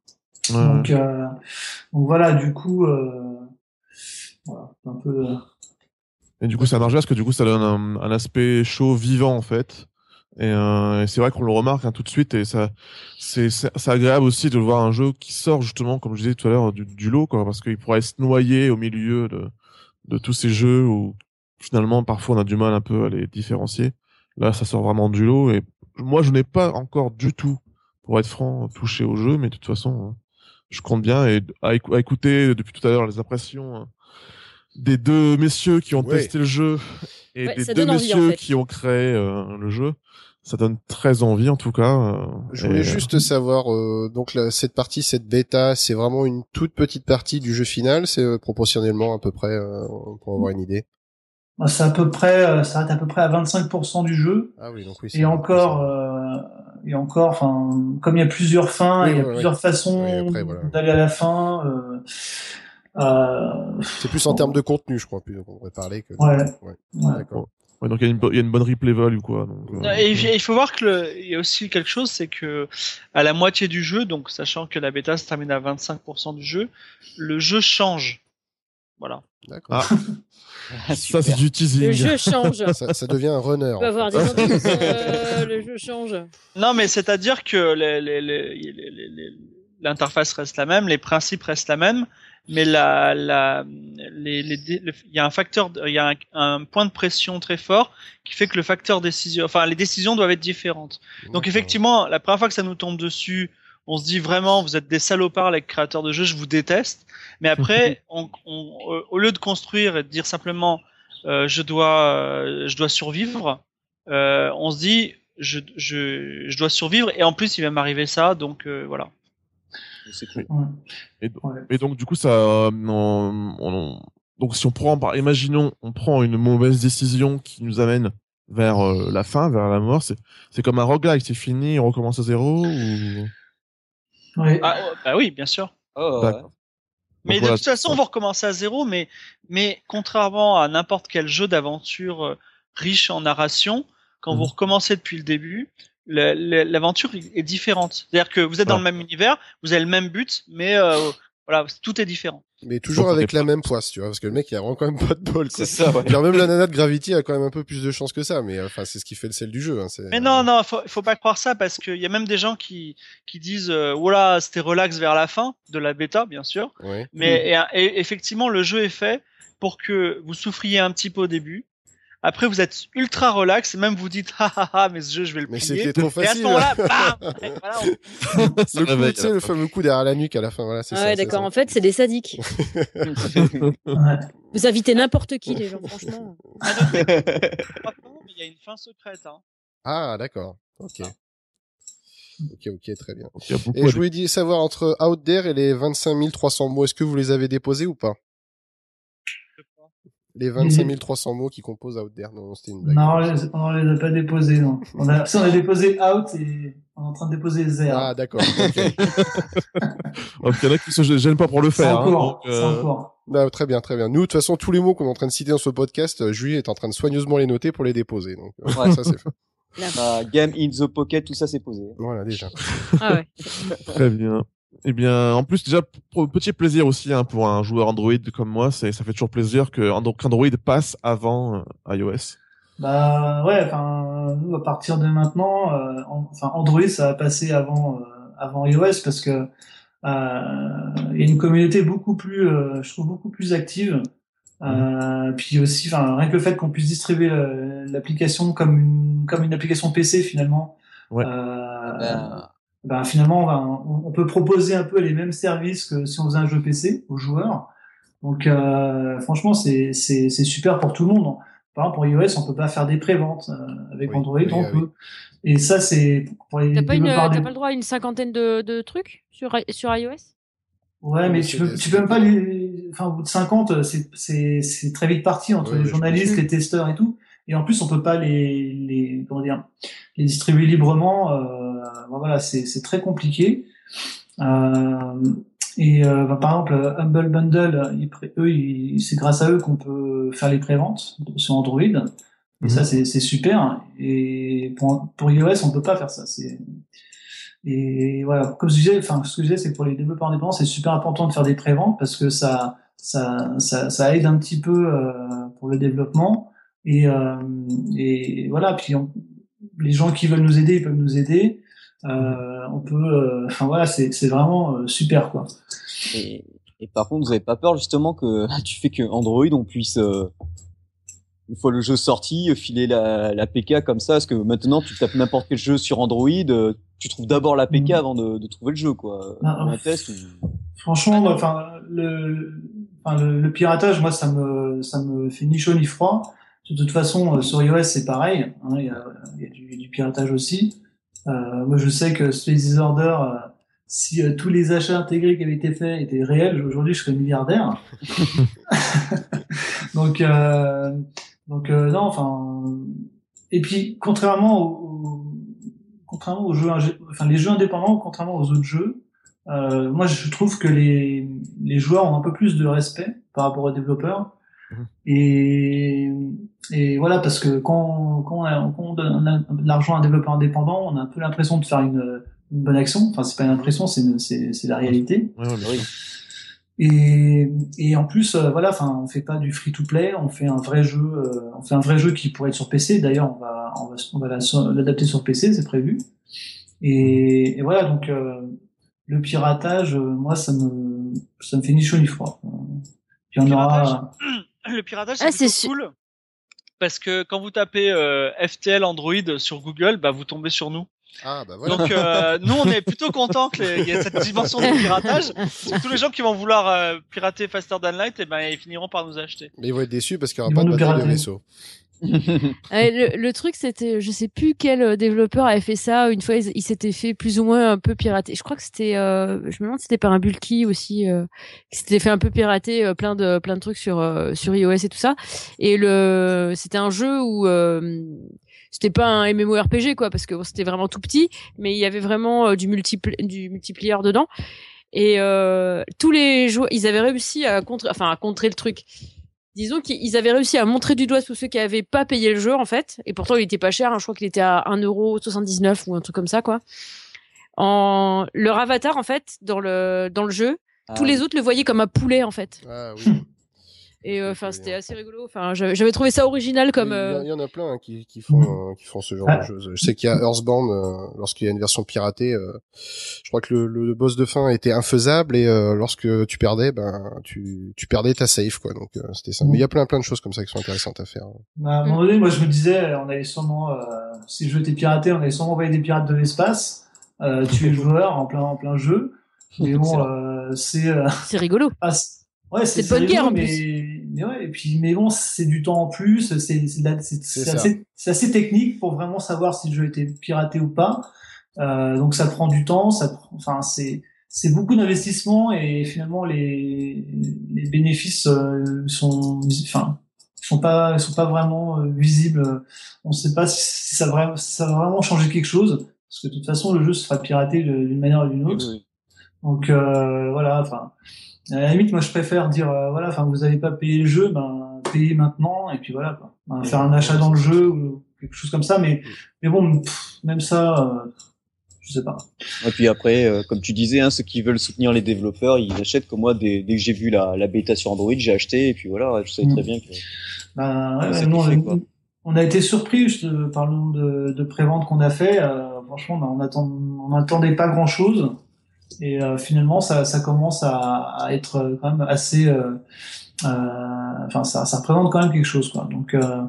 Donc, donc voilà, du coup, voilà, un peu. Et du coup, c'est un parce que du coup, ça donne un, aspect chaud, vivant en fait. Euh, et, c'est vrai qu'on le remarque hein, tout de suite. Et ça, c'est, agréable aussi de voir un jeu qui sort justement, comme je disais tout à l'heure, du, lot, quoi, parce qu'il pourrait se noyer au milieu de, de tous ces jeux où finalement parfois on a du mal un peu à les différencier. Là, ça sort vraiment du lot. Et moi, je n'ai pas encore du tout, pour être franc, touché au jeu, mais de toute façon, hein, je compte bien. Et à, écouter depuis tout à l'heure les impressions hein, des deux messieurs qui ont testé le jeu et des deux messieurs qui ont créé euh, le jeu ça donne très envie en tout cas. Euh, je voulais juste savoir, euh, donc cette partie, cette bêta, c'est vraiment une toute petite partie du jeu final, c'est euh, proportionnellement à peu près pour avoir une idée? Bah, c'est à peu près, ça reste à peu près à 25% du jeu. Ah oui, donc oui. Et encore, et encore, enfin, comme il y a plusieurs fins, il y a plusieurs façons d'aller à la fin. C'est plus en termes de contenu, je crois, plus qu'on pourrait parler que. Ouais. ouais. D'accord donc il y, a une bonne replay value quoi. Donc, euh, il faut voir que il y a aussi quelque chose, c'est que à la moitié du jeu, donc sachant que la bêta se termine à 25% du jeu, le jeu change. Voilà. D'accord. Ah. [LAUGHS] ça c'est du teasing. Le jeu change. [LAUGHS] ça, ça, devient un runner. On peut avoir des euh, le jeu change. Non mais c'est-à-dire que l'interface reste la même, les principes restent la même, mais la, la, les, les, il y a un facteur, il y a un, un, point de pression très fort qui fait que le facteur décision, enfin les décisions doivent être différentes. Donc effectivement, la première fois que ça nous tombe dessus, on se dit vraiment, vous êtes des salopards les créateurs de jeux, je vous déteste. Mais après, [LAUGHS] on, on, au lieu de construire et de dire simplement, euh, je dois, euh, je dois survivre, euh, on se dit, je, je, je dois survivre et en plus il va m'arriver ça, donc Et, donc, du coup, ça, euh, donc si on prend, par, imaginons, on prend une mauvaise décision qui nous amène vers euh, la fin, vers la mort, c'est, c'est comme un roguelike, c'est fini, on recommence à zéro ou... Oui. Ah, oh, bah oui, bien sûr. Oh, mais de toute façon, on va recommencer à zéro, mais, mais contrairement à n'importe quel jeu d'aventure euh, riche en narration, quand vous mhm. recommencez depuis le début, l'aventure est différente. C'est-à-dire que vous êtes dans le même univers, vous avez le même but, mais euh, voilà, tout est différent. Mais toujours avec la même poisse, tu vois, parce que le mec il a vraiment quand même pas de bol. C'est ça. Ouais. Genre même la nana de Gravity a quand même un peu plus de chance que ça, mais enfin c'est ce qui fait le sel du jeu. Hein, mais non, non, faut, faut pas croire ça parce qu'il y a même des gens qui qui disent euh, voilà c'était relax vers la fin de la bêta, bien sûr. Mais et, effectivement le jeu est fait pour que vous souffriez un petit peu au début, après, vous êtes ultra relax et même vous dites, ah ah ah, mais ce jeu, je vais le mais plier. Mais c'était trop facile. Et à ce moment-là, [LAUGHS] bam! voilà, on... le, coup, tu sais, le fameux coup derrière la nuque à la fin, voilà, c'est ah ça. Ouais, d'accord. En fait, c'est des sadiques. [LAUGHS] Vous invitez n'importe qui, les gens, franchement. Ah, il y a une fin secrète, hein. Ah, d'accord. Ok. Ok, ok, très bien. Et je voulais dire, savoir entre Out There et les 25 300 mots, est-ce que vous les avez déposés ou pas? Les 25 300 mots qui composent Out There. Non, c'était une blague. Non, on les a pas déposés, non. On a, [LAUGHS] si on a déposé Out et on est en train de déposer There. Ah, d'accord. Okay. [LAUGHS] il y en a qui se gênent pas pour le faire. C'est encore. Hein, euh... encore. Non, très bien, très bien. Nous, de toute façon, tous les mots qu'on est en train de citer dans ce podcast, euh, Julie est en train de soigneusement les noter pour les déposer. Donc, euh, ouais. ça, c'est fait. [LAUGHS] Uh, game in the pocket, tout ça, c'est posé. Voilà, déjà. ah ouais. Très bien. Eh bien, en plus, déjà, petit plaisir aussi hein, pour un joueur Android comme moi, c'est ça fait toujours plaisir que qu'Android passe avant euh, iOS. Bah ouais, enfin, nous à partir de maintenant, euh, enfin Android ça va passer avant euh, avant iOS parce que euh, il y a une communauté beaucoup plus, je trouve beaucoup plus active. Mmh. puis aussi, enfin rien que le fait qu'on puisse distribuer l'application comme une comme une application PC finalement. Ouais. Ben, ben finalement on, peut proposer un peu les mêmes services que si on faisait un jeu PC aux joueurs. Donc euh, franchement c'est c'est super pour tout le monde. Par exemple pour iOS on peut pas faire des préventes euh, avec Android on peut. Et ça c'est pour les T'as pas, une, pas le droit à une cinquantaine de, de trucs sur sur iOS? Ouais, mais tu peux, tu peux même pas les, enfin, au bout de 50, c'est, c'est, c'est très vite parti entre les journalistes, les testeurs et tout. Et en plus, on peut pas les, les, comment dire, les distribuer librement. Euh, voilà, c'est, très compliqué. Euh, et euh, bah, par exemple, Humble Bundle, eux, c'est grâce à eux qu'on peut faire les préventes sur Android. Et ça, c'est c'est super. Et pour, pour iOS, on peut pas faire ça. C'est et voilà, comme je disais, enfin, ce que je disais, c'est que pour les développeurs indépendants, c'est super important de faire des préventes parce que ça, ça, ça, ça aide un petit peu euh, pour le développement. Et, euh, et voilà, puis on, les gens qui veulent nous aider, ils peuvent nous aider. Euh, on peut, euh, enfin voilà, c'est, c'est vraiment euh, super quoi. Et, et, par contre, vous avez pas peur justement que [LAUGHS] tu fais que Android on puisse euh, une fois le jeu sorti filer la, la PK comme ça, parce que maintenant tu tapes n'importe quel jeu sur Android, tu trouves d'abord la PK mm. avant de, de, trouver le jeu quoi. Ah, un test. Franchement, enfin le, enfin, le, le, piratage, moi ça me ça me fait ni chaud ni froid. De toute façon, sur iOS c'est pareil, hein, il y, a, y a du, du piratage aussi. Euh, moi, je sais que Space Order, euh, si euh, tous les achats intégrés qui avaient été faits étaient réels, aujourd'hui, je serais milliardaire. [LAUGHS] donc, donc non, enfin. Et puis, contrairement aux, contrairement aux jeux, enfin les jeux indépendants, contrairement aux autres jeux, euh, moi je trouve que les, les joueurs ont un peu plus de respect par rapport aux développeurs. Et, et voilà, parce que quand, quand, on, donne de l'argent à un développeur indépendant, on a un peu l'impression de faire une, une bonne action. Enfin, c'est pas une impression, c'est c'est la réalité. Ouais. Et, et en plus, euh, voilà, enfin, on fait pas du free to play, on fait un vrai jeu, euh, on fait un vrai jeu qui pourrait être sur PC. D'ailleurs, on va, on va, on va l'adapter sur PC, c'est prévu. Et, et, voilà, donc euh, le piratage, moi, ça me, ça me fait ni chaud ni froid. Il y en aura le piratage c'est ah, cool parce que quand vous tapez euh, FTL Android sur Google, bah vous tombez sur nous. Ah, bah voilà. Donc euh, [LAUGHS] nous on est plutôt contents qu'il y ait cette dimension de piratage. tous les gens qui vont vouloir euh, pirater Faster Than Light, et eh ben ils finiront par nous acheter. Mais ils vont être déçus parce qu'il n'y aura pas de batterie de vaisseau. [LAUGHS] le, truc, c'était, je sais plus quel euh, développeur avait fait ça. Une fois, il, s'était fait plus ou moins un peu pirater. Je crois que c'était, euh, je me demande si c'était par un bulky aussi, euh, qui s'était fait un peu pirater euh, plein de plein de trucs sur sur iOS et tout ça. Et le, c'était un jeu où c'était pas un MMORPG quoi, parce que c'était vraiment tout petit, mais il y avait vraiment du du multiplier dedans. Et tous les joueurs, ils avaient réussi à contrer, enfin à contrer le truc disons qu'ils avaient réussi à montrer du doigt tous ceux qui avaient pas payé le jeu en fait. Et pourtant il était pas cher hein. je crois qu'il était à 1,79€ ou un truc comme ça quoi. En leur avatar en fait dans le dans le jeu tous ah les autres le voyaient comme un poulet en fait. Ah oui et euh, enfin, c'était assez rigolo. Enfin, j'avais trouvé ça original comme. Il y, en a plein hein, qui, qui, font euh, qui font ce genre de ah. choses. Je sais qu'il y a Earthbound euh, lorsqu'il y a une version piratée. je crois que le, le, boss de fin était infaisable et lorsque tu perdais, ben tu tu perdais ta save quoi. Donc c'était ça. Mais il y a plein plein de choses comme ça qui sont intéressantes à faire. Bah, à un moment donné, moi je me disais, on allait sûrement, si le jeu était piraté, on allait sûrement envoyer des pirates de l'espace, tuer le joueur en plein en plein jeu. [LAUGHS] Mais bon, c'est. c'est rigolo. [LAUGHS] Ah, Ouais, c'est bonne guerre en plus. Mais ouais, et puis mais bon, c'est du temps en plus, c'est assez, assez technique pour vraiment savoir si le jeu était piraté ou pas. Euh, donc ça prend du temps, ça enfin c'est c'est beaucoup d'investissement et finalement les les bénéfices euh, sont enfin sont pas sont pas vraiment euh, visibles. On ne sait pas si ça, va, ça va vraiment changer quelque chose parce que de toute façon le jeu sera piraté d'une manière ou d'une autre. Donc euh, voilà, enfin à la limite, moi, je préfère dire, euh, voilà, enfin, vous avez pas payé le jeu, ben, payez maintenant, et puis voilà, quoi. Ben, faire un achat dans le jeu ou quelque chose comme ça, mais, mais bon, même ça, euh, je sais pas. Et puis après, euh, comme tu disais, hein, ceux qui veulent soutenir les développeurs, ils achètent comme moi. Dès, dès que j'ai vu la, la bêta sur Android, j'ai acheté, et puis voilà, je savais très mm. bien que. Ben, ouais, on, on, a été surpris, je te, parlons de, de prévente qu'on a fait. franchement, ben, on attend, on n'attendait pas grand chose. Et euh, finalement, ça, ça commence à, à, être quand même assez. Euh, euh, enfin, ça, ça représente quand même quelque chose, quoi. Donc. Euh,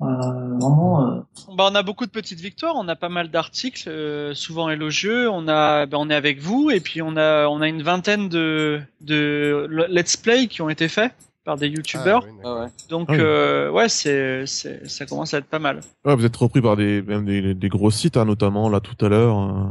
vraiment, bah, on a beaucoup de petites victoires, on a pas mal d'articles, souvent élogieux. On a, bah, on est avec vous, et puis on a, on a une vingtaine de, de let's play qui ont été faits par des youtubeurs. Ah, ouais. Donc ah euh, ouais, c'est, c'est, ça commence à être pas mal. Ouais, vous êtes repris par des, même des, des gros sites, hein, notamment là tout à l'heure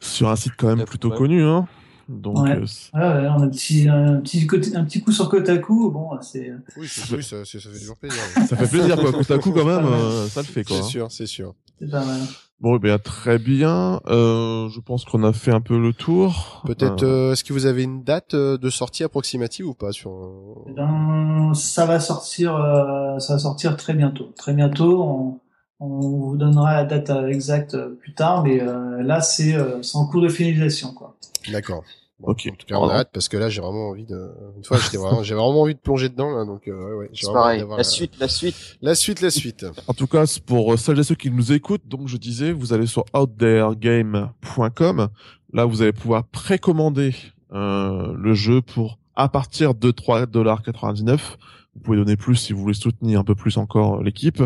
sur un site quand même plutôt connu, hein. Donc, Ouais. euh, c'est- Ouais, ouais, on a un petit, un petit, côté, un petit coup sur Kotaku. Bon, c'est. Oui, ça, ça, ça fait toujours plaisir. [LAUGHS] ça fait plaisir, quoi. À coup, quand même, euh, ça le fait, quoi. C'est hein. sûr, c'est sûr. C'est pas mal. Bon, eh bien, très bien. Euh, je pense qu'on a fait un peu le tour. Peut-être, Euh, euh, est-ce que vous avez une date de sortie approximative ou pas sur Eh ben, ça va sortir, euh, ça va sortir très bientôt. Très bientôt, on, on vous donnera la date euh, exacte euh, plus tard, mais euh, là, c'est euh, c'est en cours de finalisation, quoi. D'accord. Bon, Ok. En tout cas, on a hâte parce que là, j'ai vraiment envie de. Une fois, j'étais vraiment, vraiment envie de plonger dedans là, donc euh, ouais, ouais. j'ai C'est vraiment envie pareil. d'avoir La suite, la suite. La suite, la suite. En tout cas, pour celles et ceux qui nous écoutent, donc je disais, vous allez sur outtheregame.com. Là, vous allez pouvoir précommander euh, le jeu pour à partir de 3,99$. Vous pouvez donner plus si vous voulez soutenir un peu plus encore euh, l'équipe.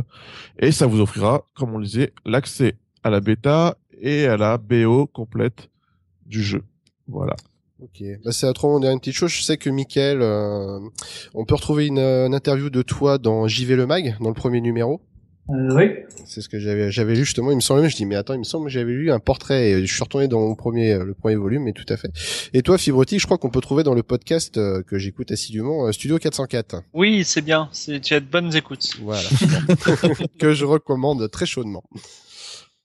Et ça vous offrira, comme on le disait, l'accès à la bêta et à la BO complète du jeu. Voilà. Ok. Bah, c'est autrement dire une petite chose. Je sais que Michael, euh, on peut retrouver une, euh, interview de toi dans JV le Mag, dans le premier numéro. Euh, oui. C'est ce que j'avais, j'avais lu justement. Il me semblait, je dis, mais attends, il me semble que j'avais lu un portrait. Et je suis retourné dans mon premier, euh, le premier volume, mais tout à fait. Et toi, Fibrotique, je crois qu'on peut trouver dans le podcast euh, que j'écoute assidûment, Studio 404. Oui, c'est bien. C'est, tu as de bonnes écoutes. Voilà. [LAUGHS] que je recommande très chaudement.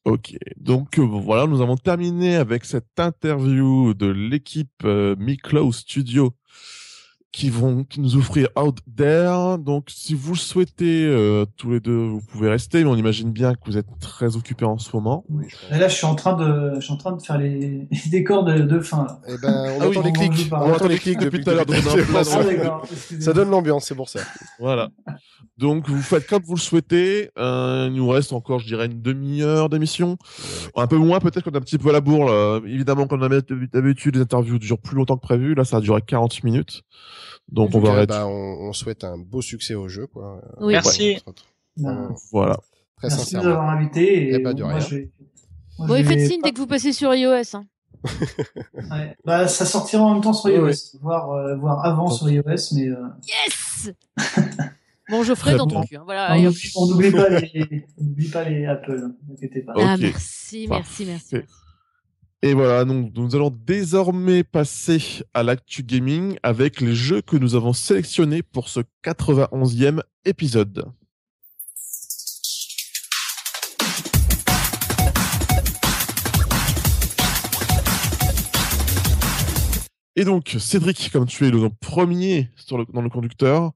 Ok, donc euh, voilà, nous avons terminé avec cette interview de l'équipe euh, Miklo Studio qui vont qui nous offrir Out There. Donc, si vous le souhaitez, euh, tous les deux, vous pouvez rester, mais on imagine bien que vous êtes très occupés en ce moment. Oui, là, je suis en train de, je suis en train de faire les, les décors de, de fin. Là. Eh ben, on Ah oui, entend les on clics. On entend les clics depuis tout à l'heure. on Ah. Ça donne l'ambiance, c'est pour ça. Voilà. Donc, vous faites comme vous le souhaitez. Euh, il nous reste encore, je dirais, une demi-heure d'émission. Un peu moins, peut-être qu'on est un petit peu à la bourre. là. Évidemment, comme on avait d'habitude, les interviews durent plus longtemps que prévu. Là, ça a duré 40 minutes. Donc, on En tout va cas, arrêter. bah, on, on souhaite un beau succès au jeu, quoi. Oui. Merci. Ben, Voilà. Très Merci de nous sincèrement. avoir invités. Et de moi, rien. je vais- moi, Bon, je et faites signe pas- dès que vous passez sur iOS. Hein. [LAUGHS] Ouais. Bah, ça sortira en même temps sur iOS, ouais. voire, euh, voire avant sur iOS, mais euh, Yes [LAUGHS] Bon, je ferai dans ton cul. hein. Voilà. on n'oublie- on n'oublie pas les, pas Apple, inquiétez pas. Ah, merci, merci, merci. Parfait. Et voilà, donc nous allons désormais passer à l'actu gaming avec les jeux que nous avons sélectionnés pour ce 91e épisode. Et donc, Cédric, comme tu es le premier dans le conducteur,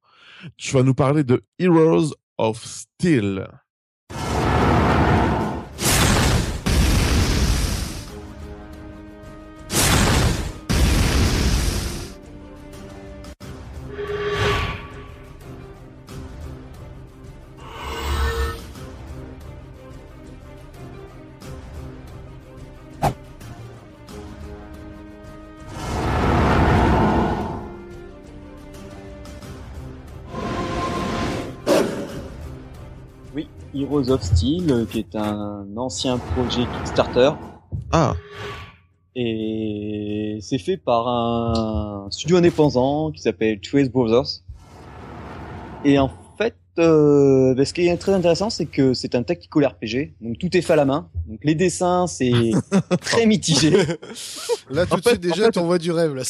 tu vas nous parler de Heroes of Steel. Of Steel, euh, qui est un ancien projet Kickstarter. Ah, Et c'est fait par un studio indépendant qui s'appelle Trace Brothers. Et en fait, euh, bah, ce qui est très intéressant, c'est que c'est un tactical RPG. Donc tout est fait à la main. Donc les dessins, c'est [LAUGHS] très mitigé. [LAUGHS] Là, tout En de fait- suite, déjà, en fait- t'envoies du rêve, là.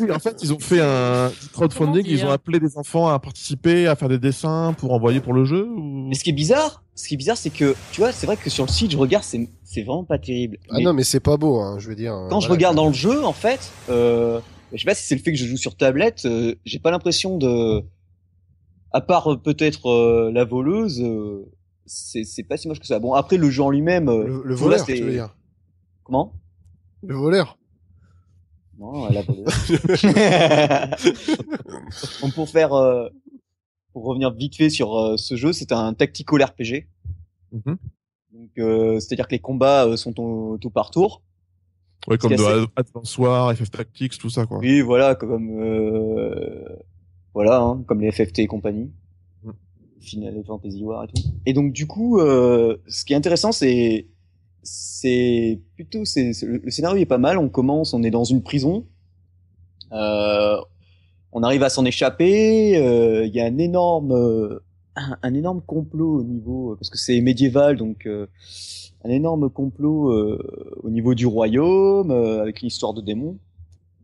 Oui, en fait, ils ont fait un crowdfunding, ils ont appelé des enfants à participer, à faire des dessins pour envoyer pour le jeu ou... Mais ce qui est bizarre, ce qui est bizarre, c'est que tu vois, c'est vrai que sur le site, je regarde, c'est c'est vraiment pas terrible. Ah Mais non, mais c'est pas beau, hein, je veux dire. quand je regarde dans le jeu, en fait, euh, je sais pas si c'est le fait que je joue sur tablette, euh, j'ai pas l'impression de, à part euh, peut-être euh, la voleuse, euh, c'est pas si moche que ça. Bon, après le jeu en lui-même, Le, le tout le voleur, tu veux dire. comment? Le voleur. Non, la voleuse. [LAUGHS] [LAUGHS] Bon, pour faire, euh, pour revenir vite fait sur euh, ce jeu, c'est un tactical RPG. Mhm. Donc, euh, c'est-à-dire que les combats sont au tour par tour. Ouais, comme est de Advance War, FF Tactics, tout ça, quoi. Oui, voilà, comme euh, voilà, hein, comme les FFT et compagnie, Mm. Final Fantasy War et tout. Et donc du coup, euh, ce qui est intéressant, c'est c'est plutôt c'est le, scénario est pas mal. On commence, on est dans une prison. Euh, on arrive à s'en échapper. euh, Il y a un énorme un, un énorme complot au niveau parce que c'est médiéval, donc euh, un énorme complot euh, au niveau du royaume euh, avec une histoire de démons.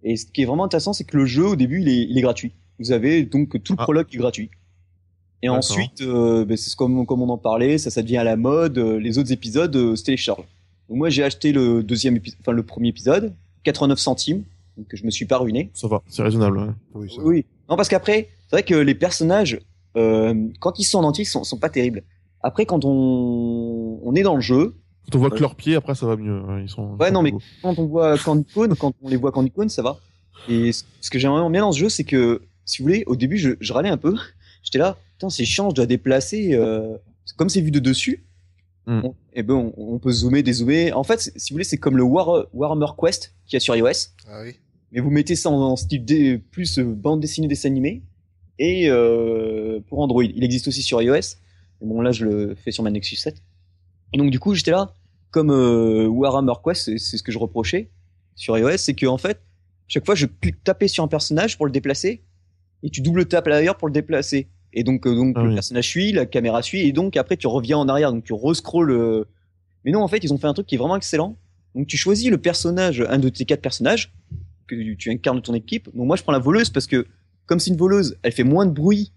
Et ce qui est vraiment intéressant, c'est que le jeu au début il est, il est gratuit. Vous avez donc tout le Ah. prologue qui est gratuit. Et ensuite, euh, ben, c'est comme, comme on en parlait, ça, ça devient à la mode. euh, les autres épisodes euh, se téléchargent. Donc moi, j'ai acheté le deuxième épisode, enfin le premier épisode, 89 centimes, donc je me suis pas ruiné. Ça va, c'est raisonnable. Oui, ça va. Oui. Non, parce qu'après, c'est vrai que les personnages, euh, quand ils sont en entier, ils sont, sont pas terribles. Après, quand on, on est dans le jeu, Quand on voit que Ouais. leurs pieds, après ça va mieux. ouais, Ils sont. ils Ouais, sont non, mais- beaux. quand on voit quand on les voit qu'en icône, ça va. Et ce ce que j'aime vraiment bien dans ce jeu, c'est que, si vous voulez, au début, je, je râlais un peu. J'étais là, putain, c'est chiant, je dois déplacer. Euh... Comme c'est vu de dessus, Hmm. on, eh ben, on, on peut zoomer, dézoomer. En fait, si vous voulez, c'est comme le War, Warhammer Quest qu'il y a sur iOS. Ah oui. Mais vous mettez ça en, en style dé- plus euh, bande dessinée, dessin animé. Et euh, pour Android, il existe aussi sur iOS. Mais bon, là, je le fais sur ma Nexus 7. Et donc, du coup, j'étais là, comme euh, Warhammer Quest, c'est ce que je reprochais sur iOS, c'est que en fait, chaque fois, je taper sur un personnage pour le déplacer, et tu double tapes à l'arrière pour le déplacer. Et donc, euh, donc Ah le oui. personnage suit, la caméra suit, et donc après, tu reviens en arrière, donc tu rescrolles. euh. Mais non, en fait, ils ont fait un truc qui est vraiment excellent. Donc, tu choisis le personnage, un de tes quatre personnages que tu incarnes ton équipe. Donc, moi, je prends la voleuse parce que, comme c'est une voleuse, elle fait moins de bruit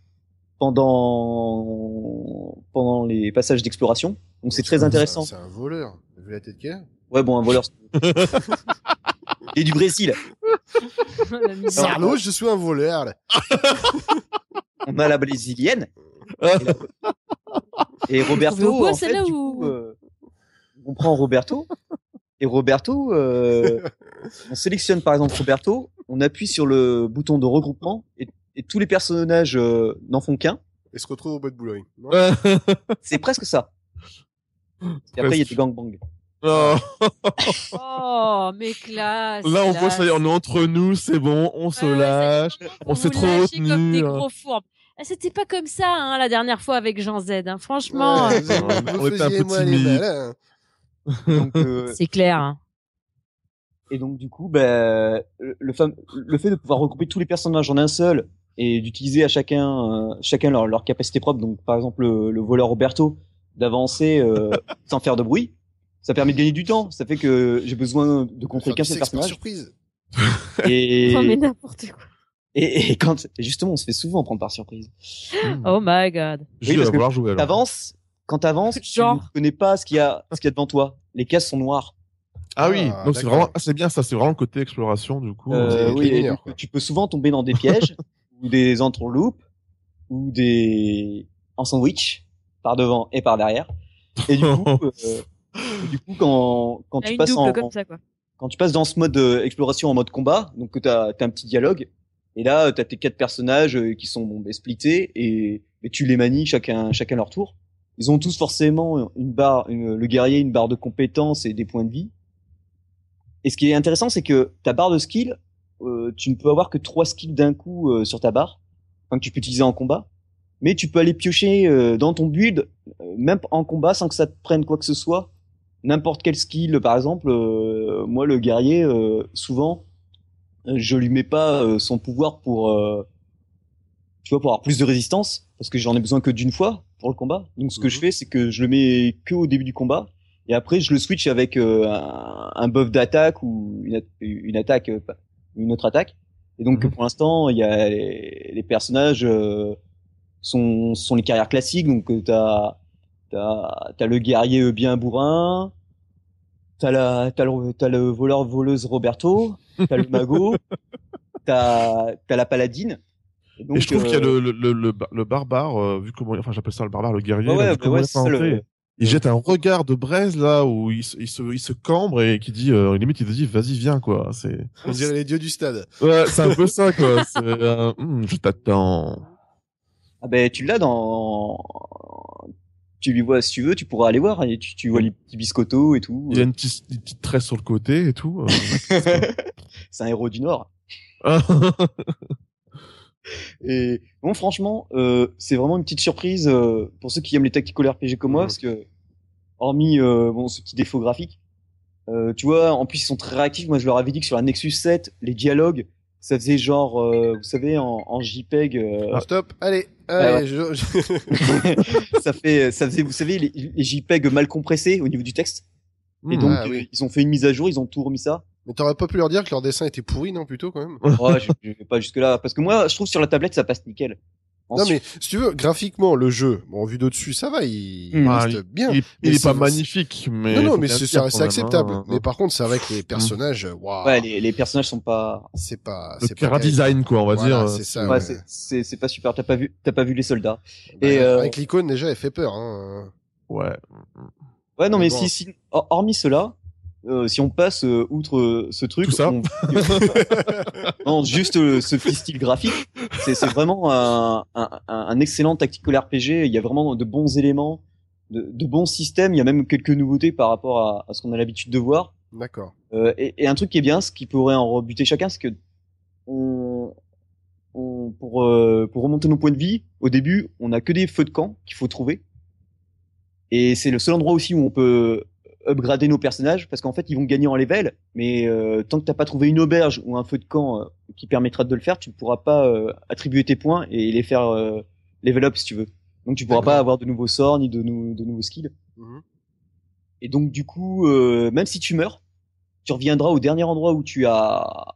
pendant pendant les passages d'exploration. Donc, c'est très intéressant. C'est un voleur. Avez la tête qu'il a Ouais, bon, un voleur. [LAUGHS] Et du Brésil. [LAUGHS] Sarlo, je suis un voleur. [LAUGHS] On a la brésilienne. [LAUGHS] Et Roberto, Vous voyez en fait, du ou- coup, euh, on prend Roberto. Et Roberto, euh, on sélectionne par exemple Roberto, on appuie sur le bouton de regroupement et, et tous les personnages euh, n'en font qu'un. Et se retrouve au bois de Boulogne. C'est presque ça. Et après, il y a des gangbangs. Oh, [LAUGHS] Oh, mais classe. là, on voit ça, y est, on est entre nous, c'est bon, on se Ouais, lâche. on s'est trop lâchez comme retenu, des hein. gros fourbes. Ah, C'était pas comme ça hein, la dernière fois avec Jean Z. hein. Franchement, Ouais, [LAUGHS] euh, vous, on vous était un peu timide. euh, [LAUGHS] c'est clair. hein. Et donc du coup, ben, le, le fam- le fait de pouvoir regrouper tous les personnages en un seul et d'utiliser à chacun, euh, chacun leur, leur capacité propre. Donc par exemple le, le voleur Roberto d'avancer euh, sans faire de bruit, ça permet de gagner du temps. Ça fait que j'ai besoin de contrôler qu'un seul personnage. surprise. [LAUGHS] Et, Oh, mais n'importe quoi. et, et quand justement, on se fait souvent prendre par surprise. Oh my god. Oui, parce que vouloir jouer. T'avances, quand t'avances, tu ne connais pas ce qu'il y a, ce qu'il y a devant toi. Les cases sont noires. Ah oui, Ah, donc c'est vraiment, ah, c'est bien ça, c'est vraiment le côté exploration du coup. Euh, c'est oui, et tu peux souvent tomber dans des pièges [LAUGHS] ou des entreloupes ou des en sandwich par devant et par derrière. Et du coup, [LAUGHS] euh, du coup quand quand Il y a tu passes en comme ça, quoi. quand tu passes dans ce mode euh, exploration en mode combat, donc t'as as un petit dialogue et là t'as tes quatre personnages euh, qui sont bon, ben, splittés et, et tu les manies chacun chacun leur tour. Ils ont tous forcément une barre, une- le guerrier une barre de compétences et des points de vie. Et ce qui est intéressant, c'est que ta barre de skill, euh, tu ne peux avoir que trois skills d'un coup euh, sur ta barre, enfin que tu peux utiliser en combat. Mais tu peux aller piocher euh, dans ton build, même en combat, sans que ça te prenne quoi que ce soit. N'importe quel skill, par exemple, euh, moi le guerrier, euh, souvent, je lui mets pas euh, son pouvoir pour, euh, tu vois, pour avoir plus de résistance, parce que j'en ai besoin que d'une fois pour le combat. Donc ce que Mhm. je fais, c'est que je le mets que au début du combat, et après je le switch avec euh, un, un buff d'attaque ou une, une attaque, euh, une autre attaque. Et donc Mhm. pour l'instant, il y a les, les personnages euh, sont sont les carrières classiques. Donc t'as t'as t'as le guerrier euh, bien bourrin, t'as la t'as le t'as le voleur voleuse Roberto, t'as le mago, [LAUGHS] t'as t'as la paladine. Et, donc, Et je trouve qu'il y a euh, le, le, le, le, barbare, euh, vu comment, enfin j'appelle ça le barbare, le guerrier, Ouais, là, ouais, vu bah ouais, ça, le-. Il jette un regard de braise là où il, se- il, se, il se cambre et qui dit, euh, limite il te dit vas-y viens quoi. C'est On dirait les dieux du stade. ouais, c'est un peu [LAUGHS] ça quoi. Euh, Hum, je t'attends. Ah ben tu l'as dans tu lui vois si tu veux, tu pourras aller voir et tu, tu vois les petits biscottos et tout. Il y a une petite, une petite tresse sur le côté et tout. euh. [LAUGHS] c'est un héros du Nord. [LAUGHS] Et bon, franchement, euh, c'est vraiment une petite surprise euh, pour ceux qui aiment les tactical RPG comme moi, parce que hormis euh, bon ce petit défaut graphique, euh, tu vois, en plus ils sont très réactifs. Moi, je leur avais dit que sur la Nexus 7, les dialogues, ça faisait genre, euh, vous savez, en, en JPEG, euh, Stop, allez, Ouais, allez, je- je- [LAUGHS] ça fait, ça faisait, vous savez, les, les JPEG mal compressés au niveau du texte. Et Hum. donc, Ah, oui. ils ont fait une mise à jour, ils ont tout remis ça. Mais t'aurais pas pu leur dire que leur dessin était pourri, non, plutôt, quand même? Ouais, je, je vais pas jusque là. Parce que moi, je trouve sur la tablette, ça passe nickel. Non, mais si tu veux, graphiquement, le jeu, bon, vu d'au-dessus, ça va, il, Mm. Ah, reste bien. Il, est- il pas magnifique, mais. non, non, mais c'est acceptable. hein. Mais par contre, c'est vrai que les personnages, waouh, Ouais, les, les personnages sont pas. c'est pas, Le c'est pas design, quoi, on va Voilà, dire. c'est ça. Ouais, ouais. c'est- pas super. T'as pas vu, t'as pas vu les soldats. Bah, Et, euh, Avec l'icône, déjà, elle fait peur, hein. Ouais. Ouais, non, Mais mais, bon. si, si, hor- hormis cela, euh, si on passe euh, outre euh, ce truc, Tout ça on- [LAUGHS] [LAUGHS] non, juste euh, ce petit style graphique, c'est vraiment un, un, un excellent tactical RPG. Il y a vraiment de bons éléments, de, de bons systèmes. Il y a même quelques nouveautés par rapport à, à ce qu'on a l'habitude de voir. D'accord. Euh, et, et un truc qui est bien, ce qui pourrait en rebuter chacun, c'est que on, on, pour, euh, pour remonter nos points de vie, au début, on a que des feux de camp qu'il faut trouver. Et c'est le seul endroit aussi où on peut upgrader nos personnages, parce qu'en fait, ils vont gagner en level, mais euh, tant que t'as pas trouvé une auberge ou un feu de camp euh, qui permettra de le faire, tu ne pourras pas euh, attribuer tes points et les faire euh, level up si tu veux. Donc tu pourras pas avoir de nouveaux sorts ni de, nou- de nouveaux skills. Mhm. Et donc du coup, euh, même si tu meurs, tu reviendras au dernier endroit où tu as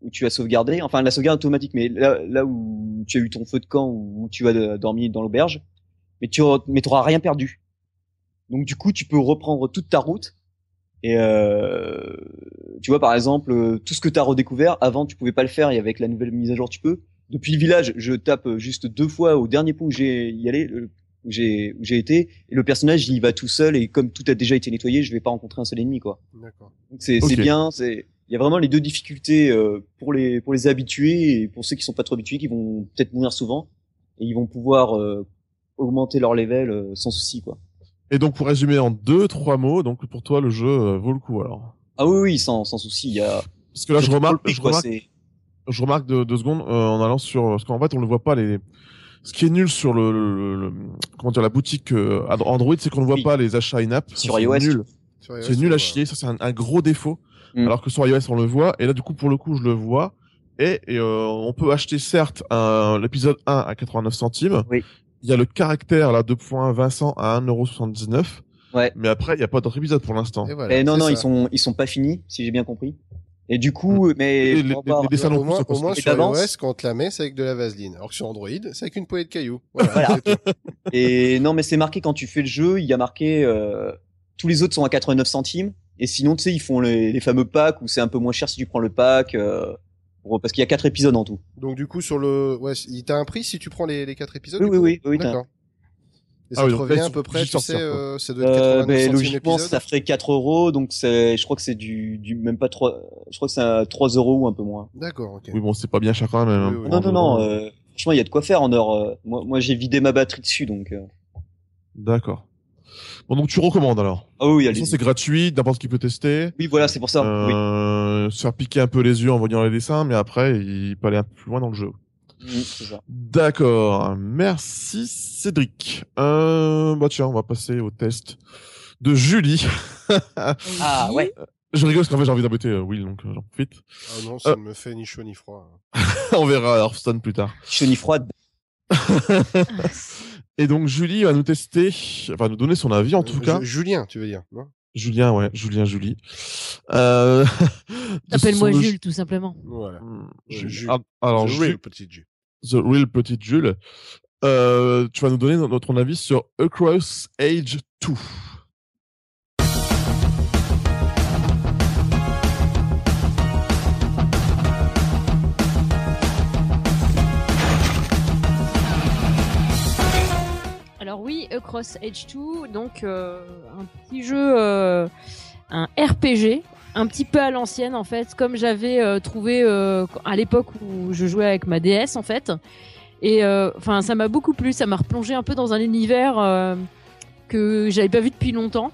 où tu as sauvegardé, enfin la sauvegarde automatique, mais là, là où tu as eu ton feu de camp ou où tu as dormi dans l'auberge, mais tu auras- mais t'auras rien perdu. Donc du coup, tu peux reprendre toute ta route. Et euh, tu vois par exemple euh, tout ce que tu as redécouvert avant tu pouvais pas le faire et avec la nouvelle mise à jour tu peux. Depuis le village, je tape juste deux fois au dernier point où j'ai y allé, où j'ai où j'ai été et le personnage il y va tout seul et comme tout a déjà été nettoyé, je vais pas rencontrer un seul ennemi quoi. D'accord. Donc c'est bien, c'est il y a vraiment les deux difficultés euh, pour les pour les habitués et pour ceux qui sont pas trop habitués qui vont peut-être mourir souvent et ils vont pouvoir euh, augmenter leur level euh, sans souci quoi. Et donc, pour résumer en deux, trois mots, donc pour toi, le jeu euh, vaut le coup, alors. Ah oui oui, sans sans souci, il y a Parce que là, je remarque, je quoi, remarque, je remarque deux, deux secondes, euh, en allant sur, parce qu'en fait, on ne voit pas les, ce qui est nul sur le, le- le- comment dire, la boutique euh, Android, c'est qu'on ne voit Oui. pas les achats in-app. Sur C'est iOS, nul. C'est nul on à chier, ça c'est un, un gros défaut. Mm. Alors que sur iOS on le voit, et là du coup pour le coup je le vois, et, et, euh, on peut acheter certes un- l'épisode 1 à 89 centimes, Oui. Il y a le caractère là 2.1 Vincent à 1,79€, Ouais. mais après il n'y a pas d'autre épisode pour l'instant. Et voilà, Eh non non, ça. ils sont ils sont pas finis si j'ai bien compris. Et du coup, mais Et les- pour les- les dessins non au moins, ça au moins Et sur iOS, quand on te la met, c'est avec de la vaseline. Alors que sur Android, c'est avec une poignée de cailloux. [LAUGHS] Voilà. Et non, mais c'est marqué quand tu fais le jeu, il y a marqué euh, tous les autres sont à 89 centimes. Et sinon, tu sais, ils font les, les fameux packs où c'est un peu moins cher si tu prends le pack. euh, pour- parce qu'il y a quatre épisodes en tout. Donc du coup, sur le, ouais, il t'a un prix si tu prends les, les quatre épisodes. Oui, du oui, coup oui, oui, t'as- D'accord. Et Ah ça oui, te revient à peu près, tu sais, euh, ça doit être Euh, 89 ben, centimes logiquement, ça ferait 4 euros, donc c'est, je crois que c'est du, du même pas 3, je crois que c'est à 3 euros ou un peu moins. D'accord, ok. Oui bon c'est pas bien cher quand même. hein, Oui, oui. Non, non, non, euh, franchement, il y a de quoi faire en heure. euh, moi, moi, j'ai vidé ma batterie dessus, donc. euh, D'accord. Bon donc tu recommandes alors. Ah oui, allez. c'est gratuit, n'importe qui peut tester. Oui, voilà, c'est pour ça. Oui. Euh, se faire piquer un peu les yeux en voyant les dessins, mais après il peut aller un peu plus loin dans le jeu. Mm, c'est ça. D'accord, merci Cédric. Euh, bah tiens, on va passer au test de Julie. [LAUGHS] Ah ouais. Je rigole parce qu'en fait j'ai envie d'embêter euh, Will, donc euh, j'en profite. Ah non, ça Euh. ne me fait ni chaud ni froid. [LAUGHS] on verra Hearthstone plus tard. Chenille froide. [LAUGHS] Et donc Julie va nous tester, va nous donner son avis en Euh, tout Ju- cas. Julien, tu veux dire non? Julien, ouais, Julien, Julie. Euh... [LAUGHS] Appelle-moi [LAUGHS] Jules, tout simplement. Voilà. Hmm, Jules. Jules. Ah, alors, The Jules- real petit Ju. The Real Petit Jules. Euh, tu vas nous donner no- ton avis sur Across Age 2. Oui, Across Age 2, donc euh, un petit jeu, euh, un RPG, un petit peu à l'ancienne en fait, comme j'avais euh, trouvé à l'époque où je jouais avec ma DS en fait. Et enfin, ça m'a beaucoup plu, ça m'a replongé un peu dans un univers que j'avais pas vu depuis longtemps.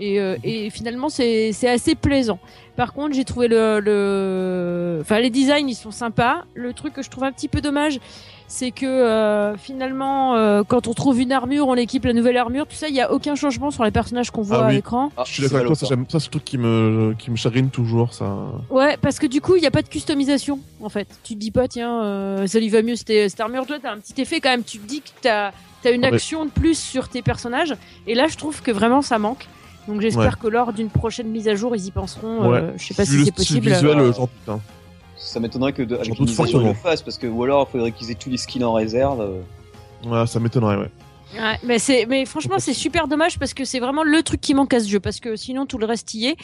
Et, euh, et finalement, c'est c'est assez plaisant. Par contre, j'ai trouvé le, le, enfin les designs ils sont sympas. Le truc que je trouve un petit peu dommage, c'est que euh, finalement, euh, quand on trouve une armure, on équipe la nouvelle armure. Tout ça, il y a aucun changement sur les personnages qu'on voit Ah à l'écran. Ah, Je suis d'accord avec toi, ça, c'est le truc qui me, qui me chagrine toujours, ça. Ouais, parce que du coup, il n'y a pas de customisation, en fait. Tu te dis pas, tiens, euh, ça lui va mieux cette, cette armure. Toi, t'as un petit effet quand même. Tu te dis que t'as as une Ah, mais- action de plus sur tes personnages. Et là, je trouve que vraiment, ça manque. Donc j'espère que lors d'une prochaine mise à jour, ils y penseront. Ouais. Euh, je sais pas si c'est possible. visuel, euh, euh, j'en doute. hein. Ça m'étonnerait que de, avec une mise à jour, ils le fassent parce que ou alors il faudrait qu'ils aient tous les skins en réserve. euh. Ouais, ça m'étonnerait, ouais. Ouais, mais c'est, mais franchement, c'est super dommage parce que c'est vraiment le truc qui manque à ce jeu parce que sinon tout le reste y est.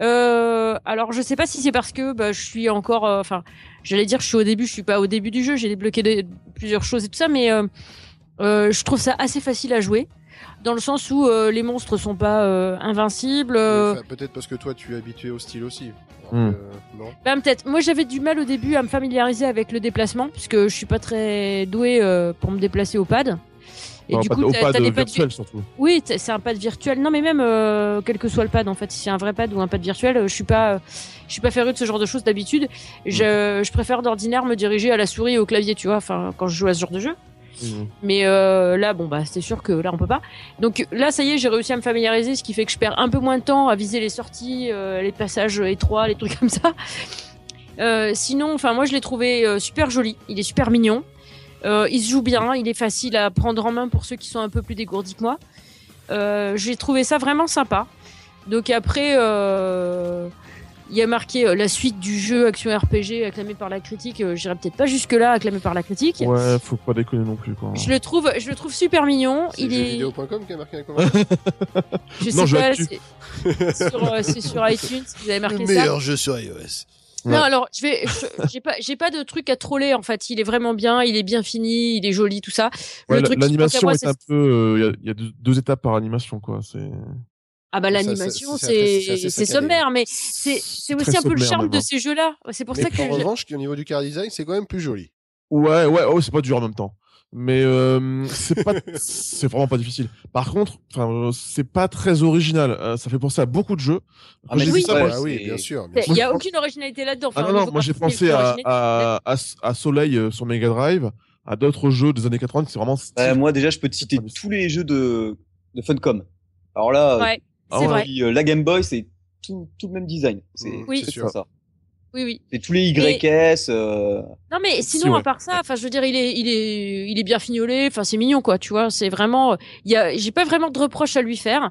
Euh, alors je sais pas si c'est parce que bah, je suis encore, euh, enfin, j'allais dire je suis au début, je suis pas au début du jeu, j'ai débloqué plusieurs choses et tout ça, mais euh, euh, je trouve ça assez facile à jouer dans le sens où euh, les monstres sont pas euh, invincibles. euh, Enfin, Peut-être parce que toi, tu es habitué au style aussi. Hmm. non Ben, peut-être. Moi, j'avais du mal au début à me familiariser avec le déplacement, puisque je suis pas très doué euh, pour me déplacer au pad. Et Non, du pas- coup, au pad t'as des pads virtuel surtout. Oui, c'est un pad virtuel. Non, mais même euh, quel que soit le pad, en fait, si c'est un vrai pad ou un pad virtuel, je suis pas, je suis pas féru de ce genre de choses d'habitude. Je, je préfère d'ordinaire me diriger à la souris et au clavier, tu vois. Enfin, quand je joue à ce genre de jeu. Mhm. Mais euh, là, bon, bah, c'est sûr que là, on peut pas. Donc là, ça y est, j'ai réussi à me familiariser, ce qui fait que je perds un peu moins de temps à viser les sorties, euh, les passages étroits, les trucs [LAUGHS] comme ça. Euh, sinon, enfin, moi, je l'ai trouvé super joli. Il est super mignon. Il se joue bien. Il est facile à prendre en main pour ceux qui sont un peu plus dégourdis que moi. J'ai trouvé ça vraiment sympa. Donc après, il y a marqué euh, la suite du jeu action RPG acclamé par la critique. Euh, J'irai peut-être pas jusque là acclamé par la critique. Ouais, faut pas déconner non plus, quoi. Je le trouve, je le trouve super mignon. C'est Il est, jeuxvideo.com qui a marqué un [LAUGHS] commentaire. je sais Non, pas, l'actu. c'est sur, euh, c'est sur iTunes. Vous avez marqué Le ça. meilleur jeu sur iOS. Ouais. Non, alors je vais, j'ai pas, j'ai pas de truc à troller en fait. Il est vraiment bien, il est bien fini, il est joli, tout ça. Ouais, la- l'animation est c'est- un peu. euh, Il y a- il y, a deux, deux étapes par animation, quoi. C'est. Ah bah l'animation, c'est- sommaire, mais c'est, c'est aussi un peu le charme de hein. ces jeux-là. C'est pour Mais ça que. en j'ai- revanche, au niveau du car design, c'est quand même plus joli. Ouais, ouais, oh, c'est pas dur en même temps. Mais euh, c'est pas, [LAUGHS] c'est vraiment pas difficile. Par contre, enfin, euh, c'est pas très original. Euh, ça fait penser à beaucoup de jeux. Ah, mais j'ai oui. vu ça, Ouais, moi, ah oui, bien sûr. Il y a aucune originalité là-dedans. Ah non, non, moi j'ai pensé à, à, à, à Soleil euh, sur Mega Drive, à d'autres jeux des années 80 qui c'est vraiment moi déjà, je peux te citer tous les jeux de de Funcom. Alors là, Ouais, Ah c'est ouais. vrai. puis, euh, la Game Boy, c'est tout, tout le même design. C'est Oui. c'est sûr. ça. Oui, oui. C'est tous les YS. Euh... Non mais Si, sinon ouais. à part ça, enfin je veux dire il est il est il est bien fignolé, enfin c'est mignon quoi, tu vois, c'est vraiment il y a j'ai pas vraiment de reproches à lui faire.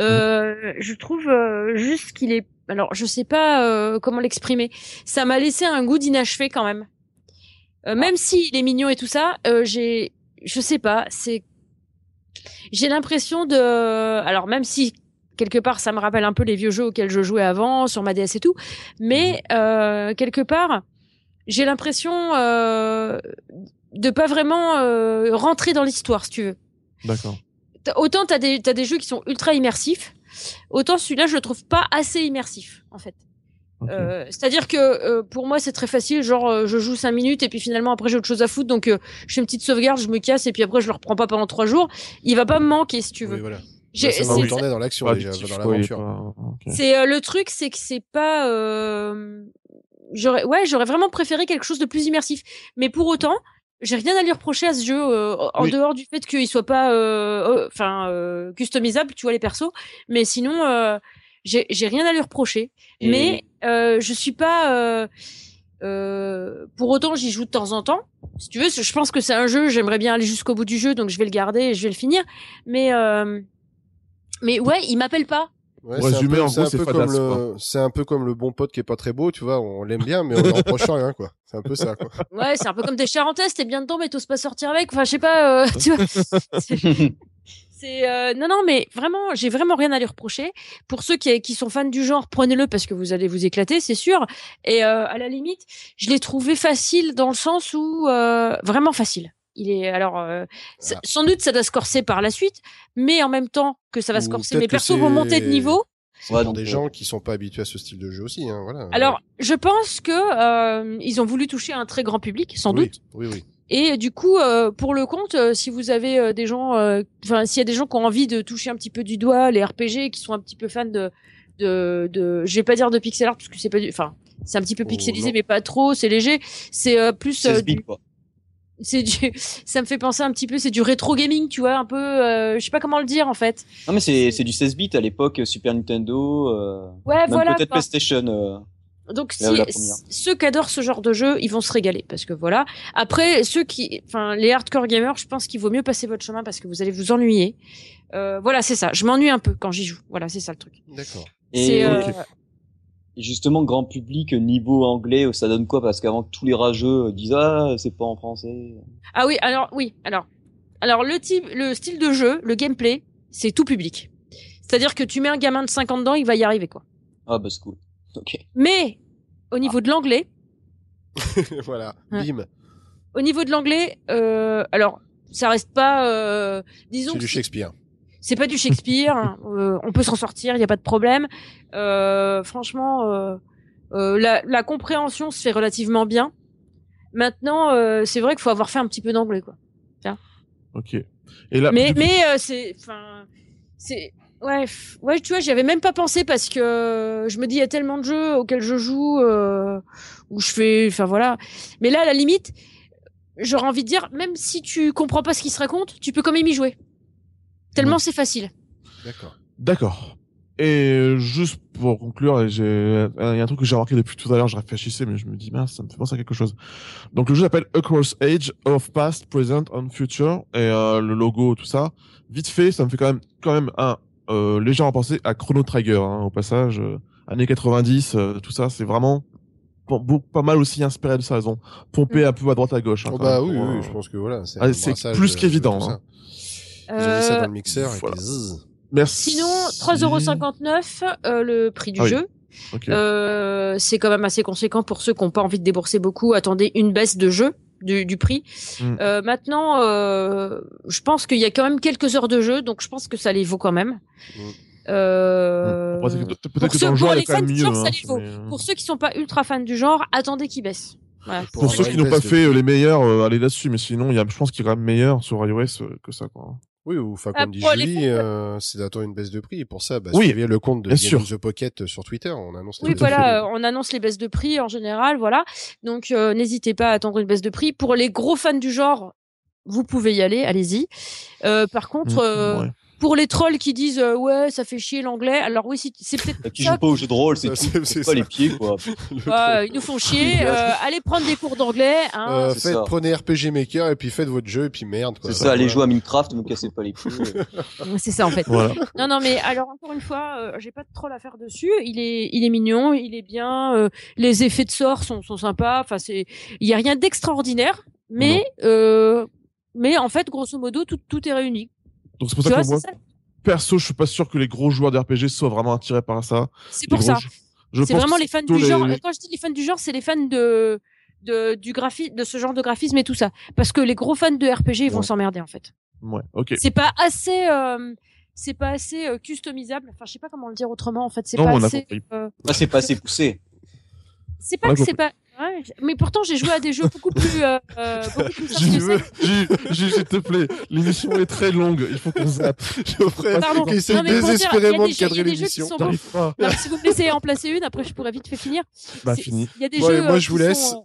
Euh, je trouve euh, juste qu'il est alors je sais pas euh, comment l'exprimer. Ça m'a laissé un goût d'inachevé quand même. Euh, même si il est mignon et tout ça, euh, j'ai je sais pas, c'est j'ai l'impression de alors même si quelque part ça me rappelle un peu les vieux jeux auxquels je jouais avant sur ma DS et tout, mais euh, quelque part j'ai l'impression euh, de pas vraiment euh, rentrer dans l'histoire si tu veux. D'accord. Autant t'as des t'as des jeux qui sont ultra immersifs, autant celui-là je le trouve pas assez immersif en fait. Euh, C'est-à-dire que euh, pour moi c'est très facile, genre euh, je joue cinq minutes et puis finalement après j'ai autre chose à foutre donc euh, je fais une petite sauvegarde, je me casse et puis après je le reprends pas pendant trois jours. Il va pas me manquer si tu veux. Oui, voilà. J'ai- ça va c'est- retourner dans l'action déjà, dans l'aventure. pas- ok. C'est euh, le truc, c'est que c'est pas. Euh... J'aurais, ouais, j'aurais vraiment préféré quelque chose de plus immersif. Mais pour autant, j'ai rien à lui reprocher à ce jeu euh, en Oui. dehors du fait qu'il soit pas, euh, euh, enfin, euh, customisable, tu vois les persos. Mais sinon, euh, j'ai j'ai rien à lui reprocher. Et- Mais euh, je suis pas. Euh... Euh, pour autant, j'y joue de temps en temps. Si tu veux, je pense que c'est un jeu. J'aimerais bien aller jusqu'au bout du jeu, donc je vais le garder et je vais le finir. Mais euh... mais ouais, il m'appelle pas. Ouais, peu- en gros, c'est le, un peu comme le bon pote qui est pas très beau, tu vois, on l'aime bien, mais on lui reproche rien, quoi. C'est un peu ça, quoi. [LAUGHS] Ouais, c'est un peu comme des charentaises, t'es bien dedans, mais t'oses pas sortir avec. Enfin, je sais pas, euh, [LAUGHS] tu vois. C'est- [LAUGHS] C'est euh, non, non, mais vraiment, j'ai vraiment rien à lui reprocher. Pour ceux qui, qui sont fans du genre, prenez-le parce que vous allez vous éclater, c'est sûr. Et euh, à la limite, je l'ai trouvé facile dans le sens où euh, vraiment facile. Il est alors euh, Ah. sans doute ça doit se corser par la suite, mais en même temps que ça va se corser, mes persos vont monter de c'est- niveau. C'est Ouais, pour donc, des gens qui sont pas habitués à ce style de jeu aussi, hein, voilà. Alors, je pense que euh, ils ont voulu toucher un très grand public, sans oui, doute. Oui, oui. Et du coup, euh, pour le compte, euh, si vous avez euh, des gens, euh, enfin, s'il y a des gens qui ont envie de toucher un petit peu du doigt les RPG, qui sont un petit peu fans de, de, de je vais pas dire de pixel art parce que c'est pas du, enfin, c'est un petit peu Oh, pixelisé, mais pas trop, c'est léger. C'est euh, plus, euh, 16 du-. C'est du, [LAUGHS] ça me fait penser un petit peu, c'est du rétro gaming, tu vois, un peu, euh, je sais pas comment le dire en fait. Non, mais c'est c'est du 16 bits à l'époque, euh, Super Nintendo, euh, Ouais, même voilà. peut-être. PlayStation. euh. Donc si ceux qui adorent ce genre de jeu, ils vont se régaler parce que voilà. Après ceux qui, enfin les hardcore gamers, je pense qu'il vaut mieux passer votre chemin parce que vous allez vous ennuyer. Euh, voilà, c'est ça. Je m'ennuie un peu quand j'y joue. Voilà, c'est ça le truc. D'accord. Et, C'est, euh, ok. Et justement, grand public, niveau anglais, ça donne quoi? Parce qu'avant, tous les rageux disent ah, c'est pas en français. Ah oui, alors oui, alors alors le type, le style de jeu, le gameplay, c'est tout public. C'est-à-dire que tu mets un gamin de 50 ans, il va y arriver quoi. Ah bah c'est cool. Ok. Mais au niveau de l'anglais, [LAUGHS] voilà. Ouais. Bim. au niveau de l'anglais, euh, alors ça reste pas, euh, disons, C'est du Shakespeare. C'est pas du Shakespeare. hein, [LAUGHS] euh, on peut s'en sortir, il y a pas de problème. Euh, franchement, euh, euh, la, la compréhension se fait relativement bien. Maintenant, euh, c'est vrai qu'il faut avoir fait un petit peu d'anglais quoi. Ok. Et là, mais coup- mais euh, c'est enfin c'est ouais ouais tu vois j'y avais même pas pensé parce que je me dis il y a tellement de jeux auxquels je joue euh, où je fais enfin voilà mais là à la limite j'aurais envie de dire même si tu comprends pas ce qui se raconte tu peux quand même y jouer tellement c'est facile D'accord. D'accord. Et juste pour conclure, j'ai, il y a un truc que j'ai remarqué depuis tout à l'heure, je réfléchissais, mais je me dis, mince, ça me fait penser à quelque chose. Donc le jeu s'appelle Across Age of Past, Present and Future, et euh, le logo, tout ça. Vite fait, ça me fait quand même, quand même un euh, légèrement penser à Chrono Trigger, hein, au passage, euh, années 90, euh, tout ça, c'est vraiment pas, mal aussi inspiré de ils ont pompé Mm. un peu à droite à gauche. hein, Oh bah même, oui, pour, oui, euh, je pense que voilà. C'est Ah, plus de qu'évident, hein. Ils ont mis ça Euh, dans le mixeur et puis zzz. Merci. sinon 3,59€ euh, le prix du Ah oui. jeu. Euh, c'est quand même assez conséquent pour ceux qui n'ont pas envie de débourser beaucoup attendez une baisse de jeu du, du prix Mm. Euh, maintenant euh, je pense qu'il y a quand même quelques heures de jeu donc je pense que ça les vaut quand même Mm. Euh, pour que ceux- le pour genre, il y a les quand fans même du mieux. genre, ça les vaut. mais, euh, Pour ceux qui sont pas ultra fans du genre, attendez qu'ils baissent. Voilà. Pour ceux qui n'ont pas fait euh, les meilleurs, euh, allez là-dessus. Mais sinon, il y a, je pense qu'il y aura meilleur sur iOS euh, que ça. Quoi. Oui, ou enfin, Ah, comme dit Julie, euh, c'est d'attendre une baisse de prix. Et pour ça, bah, Oui, suivez le compte de bien sûr. the Pocket euh, sur Twitter. On annonce les Oui, baisses de voilà, prix. euh, on annonce les baisses de prix en général, voilà. Donc euh, n'hésitez pas à attendre une baisse de prix. Pour les gros fans du genre, vous pouvez y aller, allez-y. Euh, par contre, Mm, euh, ouais. Pour les trolls qui disent euh, ouais, ça fait chier l'anglais, alors oui, c'est peut-être qui ça. joue pas au jeu de rôle, c'est pas ça. les pieds, quoi. [LAUGHS] Troll. ils nous font chier. [LAUGHS] euh, allez prendre des cours d'anglais. Hein. Euh, faites, ça. prenez RPG Maker et puis faites votre jeu et puis merde. quoi. C'est ça, allez jouer à Minecraft, ne me cassez pas les pieds. [LAUGHS] C'est ça en fait. Voilà. Non, non, mais alors encore une fois, euh, j'ai pas de troll à faire dessus. Il est, il est mignon, il est bien. euh, les effets de sort sont, sont sympas. Enfin, c'est, il y a rien d'extraordinaire, mais, euh, mais en fait, grosso modo, tout, tout est réuni. Donc c'est pour Tu ça vois, que moi, ça. perso, je suis pas sûr que les gros joueurs d'RPG soient vraiment attirés par ça. C'est pour ça. C'est vraiment les fans du les- genre. Quand je dis les fans du genre, c'est les fans de, de du graphisme, de ce genre de graphisme et tout ça. Parce que les gros fans de RPG, ils vont s'emmerder en fait. Ouais, ok. C'est pas assez. euh, c'est pas assez euh, customisable. Enfin, je sais pas comment le dire autrement. En fait, c'est pas assez. euh, Ah, c'est pas assez poussé. C'est pas que c'est pas. Ouais, mais pourtant j'ai joué à des jeux beaucoup plus, euh, euh, beaucoup plus s'il te plaît. L'émission est très longue. Il faut qu'on zappe. Geoffrey, qui essaie désespérément de a des jeux- cadrer l'émission. si vous me laissez en placer une, après je pourrais vite fait finir. Bah, fini. Il y a des Bon, jeux. moi, euh, je vous laisse. sont,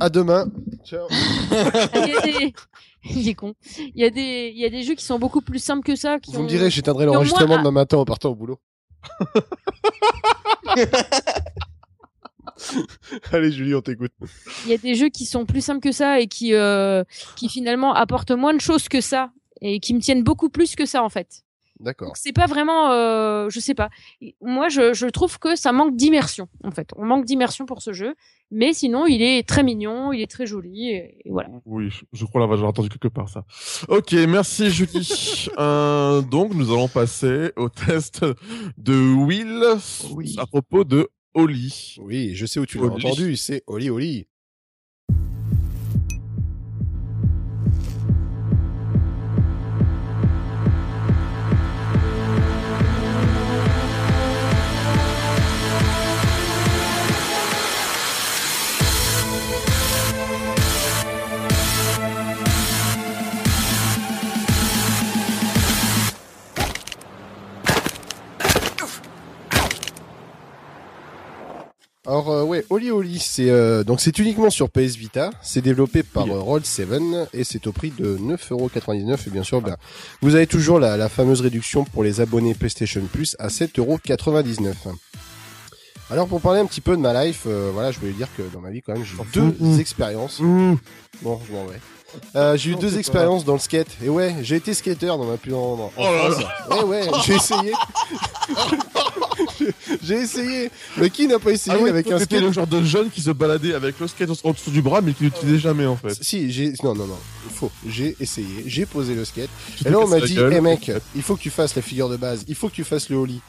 À demain. Ciao. Il y a des. [LAUGHS] Il est con. Il y a des, il y a des jeux qui sont beaucoup plus simples que ça. Qui Vous ont... me direz, j'éteindrai l'enregistrement demain matin en partant au boulot. [LAUGHS] [LAUGHS] [LAUGHS] Allez, Julie, on t'écoute. Il y a des jeux qui sont plus simples que ça et qui, euh, qui finalement apportent moins de choses que ça et qui me tiennent beaucoup plus que ça en fait. D'accord. C'est pas vraiment, euh, je sais pas. Moi, je, je trouve que ça manque d'immersion en fait. On manque d'immersion pour ce jeu, mais sinon il est très mignon, il est très joli et, et voilà. Oui, je- je crois l'avoir entendu quelque part ça. Ok, merci Julie. [LAUGHS] euh, donc nous allons passer au test de Will Oui. à propos de Oli. Oui, je sais où tu l'as entendu, c'est Oli Oli. Alors euh, ouais, Oli Oli, c'est euh, donc c'est uniquement sur PS Vita, c'est développé par euh, Roll7 et c'est au prix de 9,99€ et bien sûr ben, vous avez toujours la, la fameuse réduction pour les abonnés PlayStation Plus à 7,99€. Alors pour parler un petit peu de ma life, euh, voilà, je voulais dire que dans ma vie quand même j'ai deux Mmh. expériences. Mmh. Bon, je m'en vais. Euh, j'ai eu Non, deux expériences dans le skate. Et ouais, j'ai été skater dans ma plus grande Oh là enfance. Ouais, ouais, j'ai essayé. [LAUGHS] j'ai essayé. Mais qui n'a pas essayé Ah oui, avec un skate le genre de jeune qui se baladait avec le skate en dessous du bras mais qui l'utilisait jamais en fait. Si, j'ai non non non, faux. J'ai essayé, j'ai posé le skate. Tu Et là on m'a dit, gueule. eh mec, il faut que tu fasses la figure de base, il faut que tu fasses le ollie.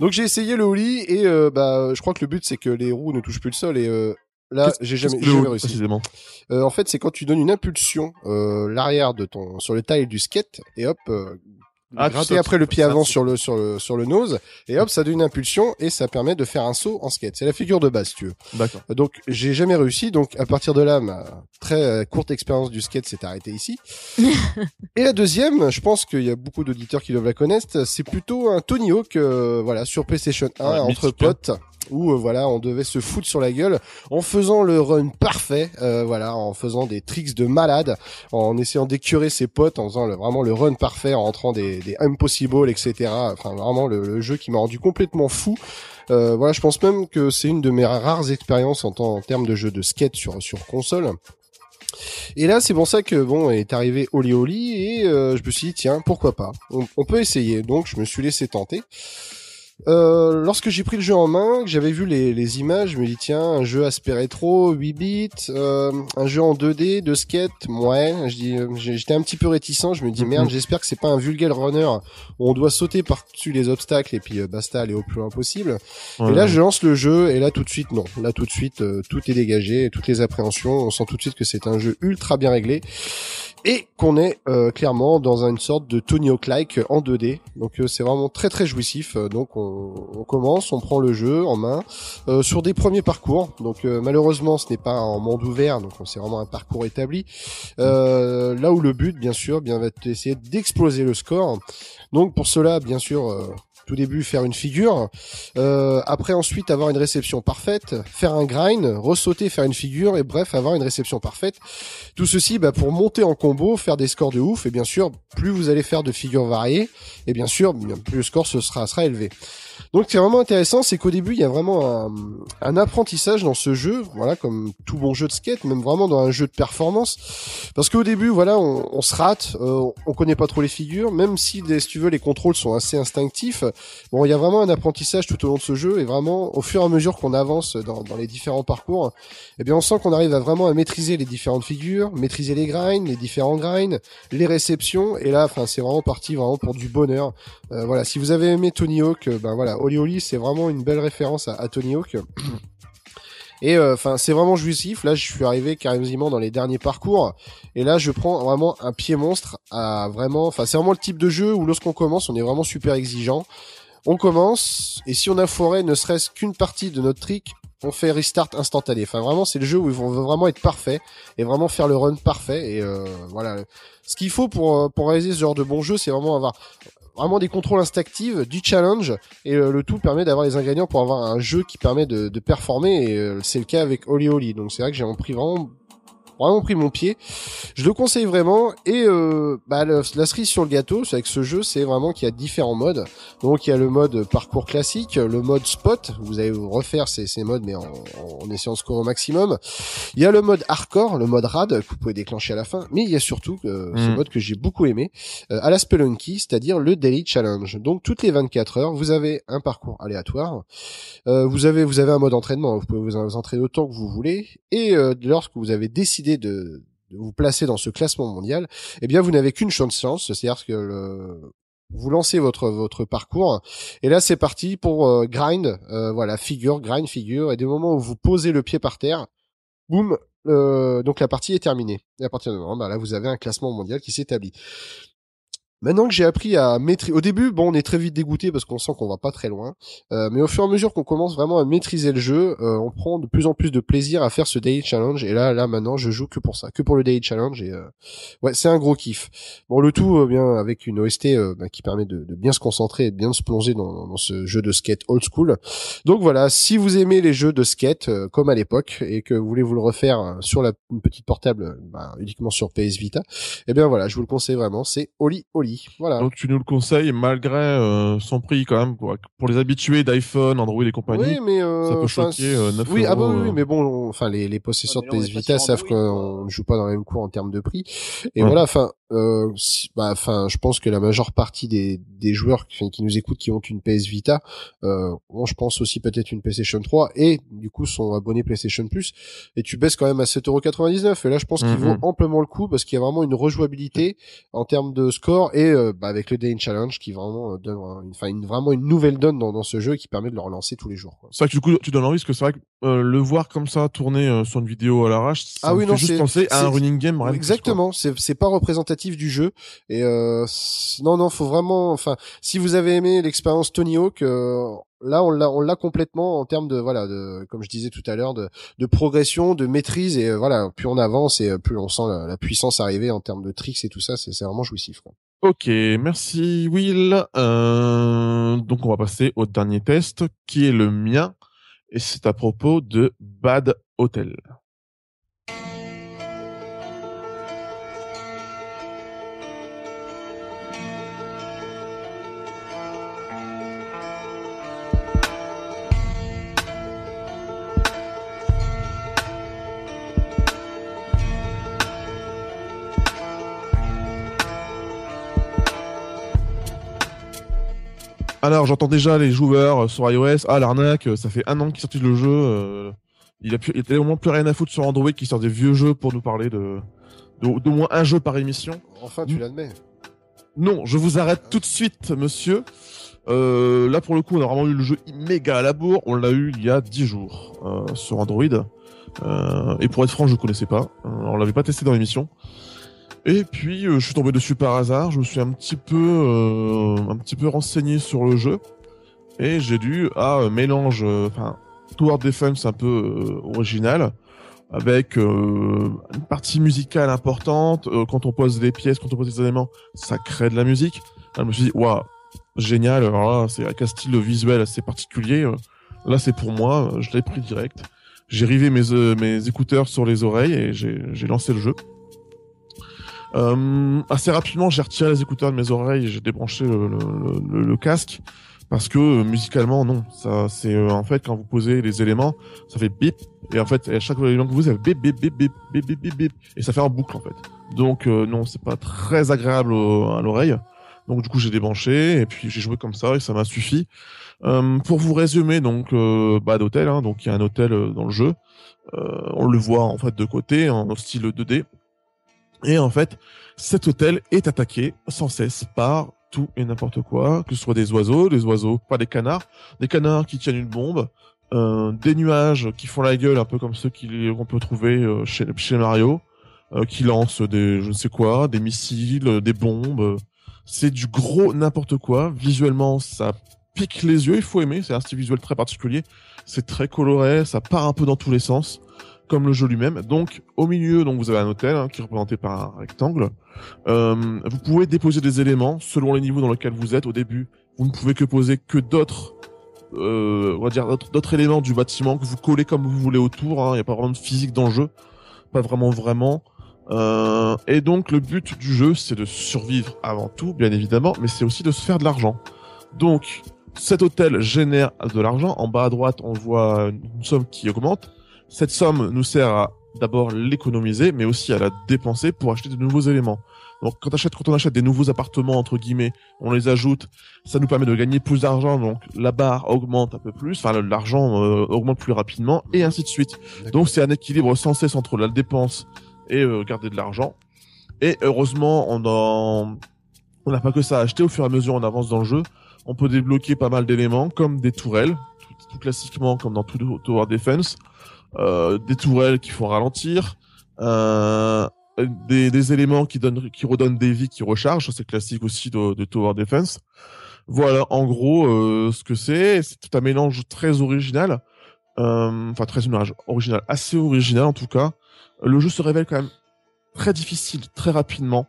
Donc j'ai essayé le ollie et euh, bah je crois que le but c'est que les roues ne touchent plus le sol et euh, là j'ai jamais, réussi. Euh, en fait c'est quand tu donnes une impulsion l'arrière de ton sur le taille du skate et hop Ah, tu sautes, après le pied avant sur le sur le sur le nose et hop ça donne une impulsion et ça permet de faire un saut en skate. C'est la figure de base si tu veux. D'accord. Donc j'ai jamais réussi. Donc à partir de là, ma très euh, courte expérience du skate s'est arrêtée ici. [LAUGHS] Et la deuxième, je pense qu'il y a beaucoup d'auditeurs qui doivent la connaître, c'est plutôt un Tony Hawk, euh, voilà, sur PlayStation 1 Ouais, entre mythique, potes. Où euh, voilà, on devait se foutre sur la gueule en faisant le run parfait, euh, voilà, en faisant des tricks de malade, en essayant d'écurer ses potes, en faisant vraiment le run parfait, en rentrant des, des impossible, etc. Enfin vraiment le, jeu qui m'a rendu complètement fou. Euh, voilà, je pense même que c'est une de mes rares expériences en, termes de jeu de skate sur console. Et là, c'est pour ça que bon est arrivé Oli Oli et euh, je me suis dit tiens pourquoi pas, on peut essayer. Donc je me suis laissé tenter. Euh, lorsque j'ai pris le jeu en main, que j'avais vu les, les images, je me dis tiens un jeu aspect rétro, 8 bits, euh, un jeu en 2D de skate, ouais. Je dis euh, j'étais un petit peu réticent. Je me dis Mhm. merde, j'espère que c'est pas un vulgaire runner où on doit sauter par-dessus les obstacles et puis euh, basta aller au plus loin possible. Et là, je lance le jeu et là tout de suite non. Là tout de suite tout est dégagé, toutes les appréhensions, on sent tout de suite que c'est un jeu ultra bien réglé et qu'on est euh, clairement dans une sorte de Tony Hawk-like en 2D. Donc euh, c'est vraiment très très jouissif. Euh, Donc on, on commence, on prend le jeu en main euh, sur des premiers parcours. Donc euh, malheureusement ce n'est pas en monde ouvert, donc c'est vraiment un parcours établi. Euh, là où le but bien sûr bien va être d'essayer d'exploser le score. Donc pour cela bien sûr tout début faire une figure, euh, après ensuite avoir une réception parfaite, faire un grind, ressauter, faire une figure et bref avoir une réception parfaite. Tout ceci bah, pour monter en combo, faire des scores de ouf et bien sûr plus vous allez faire de figures variées et bien sûr plus le score se sera sera élevé. Donc c'est vraiment intéressant, c'est qu'au début il y a vraiment un, un apprentissage dans ce jeu, voilà comme tout bon jeu de skate, même vraiment dans un jeu de performance, parce qu'au début voilà on, on se rate, euh, on connaît pas trop les figures, même si des- si tu veux les contrôles sont assez instinctifs, bon il y a vraiment un apprentissage tout au long de ce jeu et vraiment au fur et à mesure qu'on avance dans, dans les différents parcours, eh bien on sent qu'on arrive à vraiment à maîtriser les différentes figures, maîtriser les grinds, les différents grinds, les réceptions et là enfin c'est vraiment parti vraiment pour du bonheur. Euh, voilà, si vous avez aimé Tony Hawk, euh, ben voilà, Oli Oli c'est vraiment une belle référence à, à Tony Hawk. Et enfin, c'est vraiment jouissif. Là, je suis arrivé quasiment dans les derniers parcours, et là, je prends vraiment un pied monstre à vraiment. Enfin, c'est vraiment le type de jeu où lorsqu'on commence, on est vraiment super exigeant. On commence, et si on a foiré ne serait-ce qu'une partie de notre trick, on fait restart instantané. Enfin, vraiment, c'est le jeu où on veut vraiment être parfait et vraiment faire le run parfait. Et euh, voilà, ce qu'il faut pour euh, pour réaliser ce genre de bon jeu, c'est vraiment avoir vraiment des contrôles instinctifs, du challenge, et euh, le tout permet d'avoir les ingrédients pour avoir un jeu qui permet de, performer, et euh, c'est le cas avec Oli Oli. Donc c'est vrai que j'ai pris vraiment vraiment pris mon pied. Je le conseille vraiment et euh, bah, la cerise sur le gâteau c'est avec ce jeu, c'est vraiment qu'il y a différents modes. Donc il y a le mode parcours classique, le mode spot, vous allez vous refaire ces, ces modes mais en, en essayant de scorer au maximum. Il y a le mode hardcore, le mode rad que vous pouvez déclencher à la fin, mais il y a surtout euh, ce Mm. mode que j'ai beaucoup aimé euh, à la Spelunky, c'est-à-dire le Daily Challenge. Donc toutes les 24 heures, vous avez un parcours aléatoire. Euh, vous avez vous avez un mode entraînement, vous pouvez vous, vous entraîner autant que vous voulez et euh, lorsque vous avez décidé de, vous placer dans ce classement mondial, eh bien vous n'avez qu'une chance, c'est-à-dire que le, vous lancez votre votre parcours et là c'est parti pour euh, grind, euh, voilà figure, grind figure et des moments où vous posez le pied par terre, boum, euh, donc la partie est terminée. Et à partir de moment, bah là vous avez un classement mondial qui s'établit. Maintenant que j'ai appris à maîtriser, au début, bon, on est très vite dégoûté parce qu'on sent qu'on va pas très loin, euh, mais au fur et à mesure qu'on commence vraiment à maîtriser le jeu, euh, on prend de plus en plus de plaisir à faire ce daily challenge. Et là, là, maintenant, je joue que pour ça, que pour le daily challenge. Et euh, ouais, c'est un gros kiff. Bon, le tout euh, bien avec une OST euh, bah, qui permet de, bien se concentrer et de bien se plonger dans, ce jeu de skate old school. Donc voilà, si vous aimez les jeux de skate euh, comme à l'époque et que vous voulez vous le refaire euh, sur une petite portable, euh, bah, uniquement sur PS Vita, eh bien voilà, je vous le conseille vraiment. C'est Oli Oli. Voilà. Donc tu nous le conseilles malgré euh, son prix quand même pour, pour les habitués d'iPhone, Android et compagnie. Oui, mais euh, ça peut choquer euh, 9 oui, euros. ah bah oui, euh. oui, mais bon, enfin les, les possesseurs de PS Vita savent qu'on ne joue pas dans le même cours en termes de prix. Et Ouais. voilà, enfin, euh, si- bah, enfin, je pense que la majeure partie des, des joueurs qui, qui nous écoutent qui ont une PS Vita, euh, ont, je pense aussi peut-être une PlayStation 3 et du coup sont abonnés PlayStation Plus. Et tu baisses quand même à 7,99€. Et là, je pense qu'il Mhm. vaut amplement le coup parce qu'il y a vraiment une rejouabilité en termes de score et euh, bah, avec le Day in Challenge qui vraiment euh, donne, un- une, enfin, une, vraiment une nouvelle donne dans, dans ce jeu et qui permet de le relancer tous les jours. C'est vrai que du coup tu donnes envie parce que c'est vrai que euh, le voir comme ça tourner euh, sur une vidéo à l'arrache, ça Ah me oui, fait non, juste c'est- penser à un running game. rien. Exactement, c'est c'est pas représentatif du jeu et euh, non non faut vraiment enfin si vous avez aimé l'expérience Tony Hawk euh, là on l'a on l'a complètement en termes de voilà de comme je disais tout à l'heure de de progression de maîtrise et euh, voilà plus on avance et euh, plus on sent la, la puissance arriver en termes de tricks et tout ça c'est c'est vraiment jouissif quoi. Ok, merci Will. Euh, donc on va passer au dernier test qui est le mien et c'est à propos de Bad Hotel. Alors j'entends déjà les joueurs euh, sur iOS, ah l'arnaque, euh, ça fait un an qu'il sortit le jeu, euh, il a plus, il a au moins plus rien à foutre sur Android qui sort des vieux jeux pour nous parler de de- d'au moins un jeu par émission. Enfin tu l'admets. Non, je vous arrête tout de suite, monsieur. Euh, là, pour le coup, on a vraiment eu le jeu méga à la bourre. On l'a eu il y a 10 jours euh, sur Android. Euh, et pour être franc, je connaissais pas. On l'avait pas testé dans l'émission. Et puis, euh, je suis tombé dessus par hasard. Je me suis un petit peu, euh, un petit peu renseigné sur le jeu. Et j'ai dû, ah, euh, mélange, euh, enfin, Tower Defense un peu original avec une partie musicale importante. Quand on pose des pièces, quand on pose des éléments, ça crée de la musique. Je me suis dit, waouh, génial. Alors là, c'est avec un style visuel assez particulier. Là, c'est pour moi. Je l'ai pris direct. J'ai rivé mes, mes écouteurs sur les oreilles et j'ai lancé le jeu. Euh, assez rapidement, j'ai retiré les écouteurs de mes oreilles, j'ai débranché le, le, le, casque parce que euh, musicalement, non, ça, c'est euh, en fait quand vous posez les éléments, ça fait bip et en fait à chaque élément que vous avez bip bip bip bip bip bip bip, bip et ça fait en boucle en fait. Donc euh, non, c'est pas très agréable à l'oreille. Donc du coup, j'ai débranché et puis j'ai joué comme ça et ça m'a suffi. Euh, pour vous résumer, donc bah d'hôtel, hein, donc il y a un hôtel dans le jeu. on le voit en fait de côté en style 2D et en fait, cet hôtel est attaqué sans cesse par tout et n'importe quoi, que ce soit des oiseaux, des oiseaux, pas des canards, des canards qui tiennent une bombe, euh, des nuages qui font la gueule un peu comme ceux qu'on peut trouver euh, chez, chez Mario, euh, qui lancent des je ne sais quoi, des missiles, des bombes. C'est du gros n'importe quoi. Visuellement, ça pique les yeux. Il faut aimer. C'est un style visuel très particulier. C'est très coloré. Ça part un peu dans tous les sens, comme le jeu lui-même. Donc, au milieu, donc vous avez un hôtel hein, qui est représenté par un rectangle. Euh, vous pouvez déposer des éléments selon les niveaux dans lesquels vous êtes. Au début, vous ne pouvez que poser que d'autres, euh, on va dire d'autres éléments du bâtiment que vous collez comme vous voulez autour. hein. Il n'y a pas vraiment de physique dans le jeu, pas vraiment vraiment. Euh, et donc le but du jeu, c'est de survivre avant tout, bien évidemment, mais c'est aussi de se faire de l'argent. Donc cet hôtel génère de l'argent. En bas à droite, on voit une somme qui augmente. Cette somme nous sert à d'abord l'économiser, mais aussi à la dépenser pour acheter de nouveaux éléments. Donc quand, achète, quand on achète des nouveaux appartements, entre guillemets, on les ajoute, ça nous permet de gagner plus d'argent, donc la barre augmente un peu plus, enfin l'argent euh, augmente plus rapidement, et ainsi de suite. Donc c'est un équilibre sans cesse entre la dépense et euh, garder de l'argent. Et heureusement, on en... on n'a pas que ça à acheter. Au fur et à mesure, on avance dans le jeu. On peut débloquer pas mal d'éléments, comme des tourelles, tout, tout classiquement comme dans tout Tower Defense, des tourelles qui font ralentir, euh, des, des éléments qui donnent, qui redonnent des vies, qui rechargent. C'est classique aussi de, de Tower Defense. Voilà, en gros, euh, ce que c'est. C'est tout un mélange très original. Euh, Enfin, très original, assez original en tout cas. Le jeu se révèle quand même très difficile très rapidement.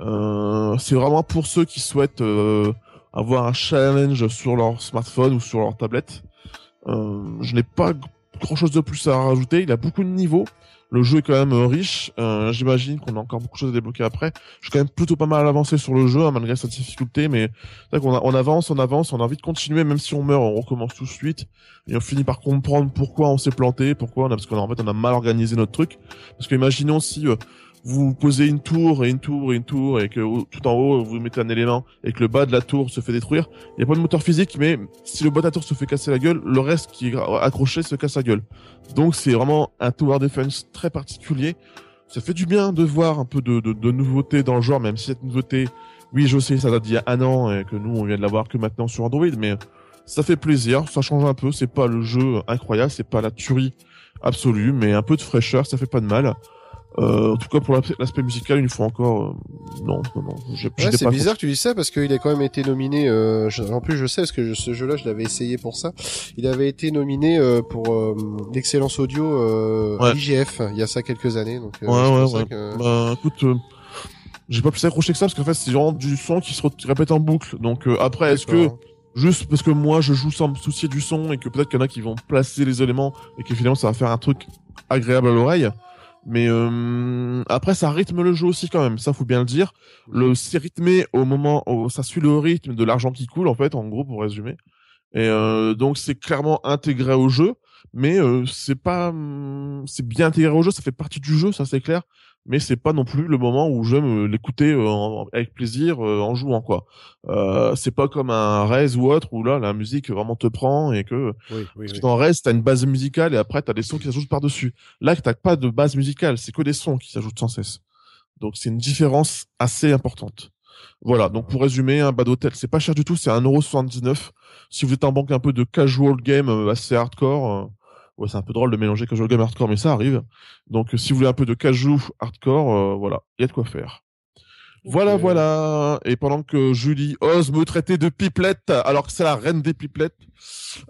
Euh, c'est vraiment pour ceux qui souhaitent euh, avoir un challenge sur leur smartphone ou sur leur tablette. Euh, je n'ai pas grand chose de plus à rajouter. Il a beaucoup de niveaux. Le jeu est quand même riche. Euh, J'imagine qu'on a encore beaucoup de choses à débloquer après. Je suis quand même plutôt pas mal avancé sur le jeu, hein, malgré sa difficulté. Mais c'est qu'on on avance, on avance, on a envie de continuer, même si on meurt, on recommence tout de suite. Et on finit par comprendre pourquoi on s'est planté, pourquoi on a, parce qu'on a, en fait, on a mal organisé notre truc. Parce que imaginons si euh, vous posez une tour et une tour et une tour et que tout en haut vous mettez un élément et que le bas de la tour se fait détruire, il n'y a pas de moteur physique, mais si le bas de la tour se fait casser la gueule, le reste qui est accroché se casse la gueule. Donc c'est vraiment un tower defense très particulier. Ça fait du bien de voir un peu de, de, de nouveauté dans le genre, même si cette nouveauté, oui je sais, ça date d'il y a un an et que nous on vient de l'avoir que maintenant sur Android, mais ça fait plaisir, ça change un peu, c'est pas le jeu incroyable, c'est pas la tuerie absolue, mais un peu de fraîcheur, ça fait pas de mal. Euh, en tout cas, pour l'aspect musical, une fois encore, euh, non, non, non. Ouais, c'est bizarre que tu dis ça parce qu'il a quand même été nominé. Euh, en plus, je sais parce que ce jeu-là, je l'avais essayé pour ça. Il avait été nominé euh, pour euh, l'excellence audio ouais. IGF il y a ça quelques années. Donc, ouais, ouais, ouais. Que... Bah, écoute, j'ai pas plus accroché que ça parce qu'en fait, c'est vraiment du son qui se répète en boucle. Donc après, est-ce que juste parce que moi je joue sans me soucier du son et que peut-être qu'il y en a qui vont placer les éléments et que finalement ça va faire un truc agréable à l'oreille mais euh, après, ça rythme le jeu aussi quand même. Ça, faut bien le dire. Le c'est rythmé au moment où ça suit le rythme de l'argent qui coule en fait, en gros, pour résumer. Et euh, donc c'est clairement intégré au jeu, mais euh, c'est pas, hum, c'est bien intégré au jeu. Ça fait partie du jeu, ça c'est clair mais c'est pas non plus le moment où j'aime l'écouter euh, avec plaisir euh, en jouant quoi. Euh, c'est pas comme un Rez ou autre où là la musique vraiment te prend et que oui, oui, parce que dans Rez t'as une base musicale et après t'as des sons qui s'ajoutent par dessus. Là t'as pas de base musicale, c'est que des sons qui s'ajoutent sans cesse. Donc c'est une différence assez importante. Voilà, donc pour résumer, un bas d'hôtel, c'est pas cher du tout, c'est 1,79€. Si vous êtes en banque un peu de casual game assez hardcore, ouais, c'est un peu drôle de mélanger casual game hardcore, mais ça arrive. Donc, si vous voulez un peu de casual hardcore, euh, voilà, il y a de quoi faire. Voilà, voilà. Et pendant que Julie ose me traiter de pipelette, alors que c'est la reine des pipelettes.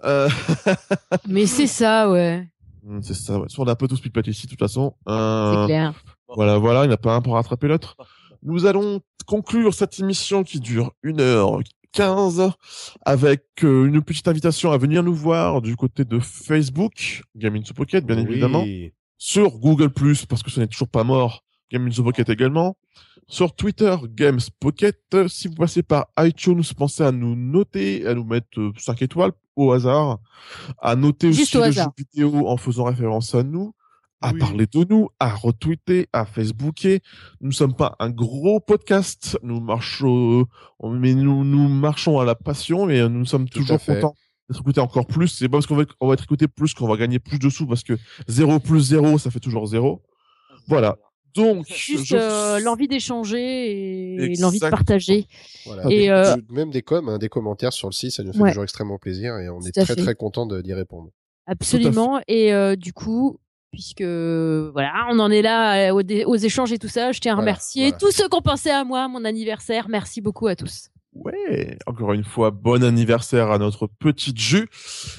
Euh... [LAUGHS] mais c'est ça, ouais. Hmm, c'est ça, ouais. On a un peu tous pipelettes ici, de toute façon. Euh... C'est clair. Voilà, voilà. Il n'y a pas un pour rattraper l'autre. Nous allons conclure cette émission qui dure une heure 15 avec euh, une petite invitation à venir nous voir du côté de Facebook, Gaming to Pocket bien évidemment, sur Google Plus parce que ce n'est toujours pas mort, Gaming to Pocket également, sur Twitter Games Pocket. Si vous passez par iTunes, pensez à nous noter, à nous mettre 5 euh, étoiles au hasard, à noter aussi le jeu vidéo en faisant référence à nous à parler de nous, à retweeter, à Facebooker. Nous ne sommes pas un gros podcast. Nous marchons, mais nous, nous marchons à la passion, mais nous sommes toujours contents d'être écoutés encore plus. C'est pas parce qu'on va, on va être écouté plus qu'on va gagner plus de sous parce que 0 plus 0, ça fait toujours 0. Voilà. Donc, juste euh, l'envie d'échanger et l'envie de partager. Voilà. Et euh... même des coms, hein, des commentaires sur le site, ça nous fait toujours extrêmement plaisir et on est très très content d'y répondre. Absolument. Et euh, du coup, puisque voilà, on en est là euh, aux, échanges et tout ça. Je tiens à remercier tous ceux qui ont pensé à moi, mon anniversaire. Merci beaucoup à tous. Ouais, encore une fois, bon anniversaire à notre petite jus.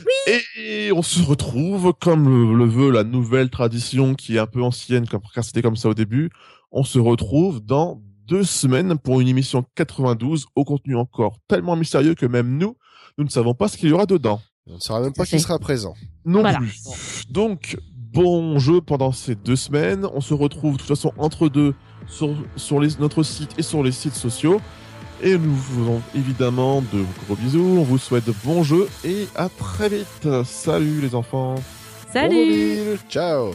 Oui et on se retrouve, comme le, veut la nouvelle tradition qui est un peu ancienne, car c'était comme ça au début. On se retrouve dans deux semaines pour une émission 92 au contenu encore tellement mystérieux que même nous, nous ne savons pas ce qu'il y aura dedans. On ne saura même pas qui sera présent. Non plus. Donc, bon jeu pendant ces deux semaines. On se retrouve de toute façon entre deux sur, sur les, notre site et sur les sites sociaux. Et nous vous faisons évidemment de gros bisous. On vous souhaite de bons jeux et à très vite. Salut les enfants. Salut. Ciao.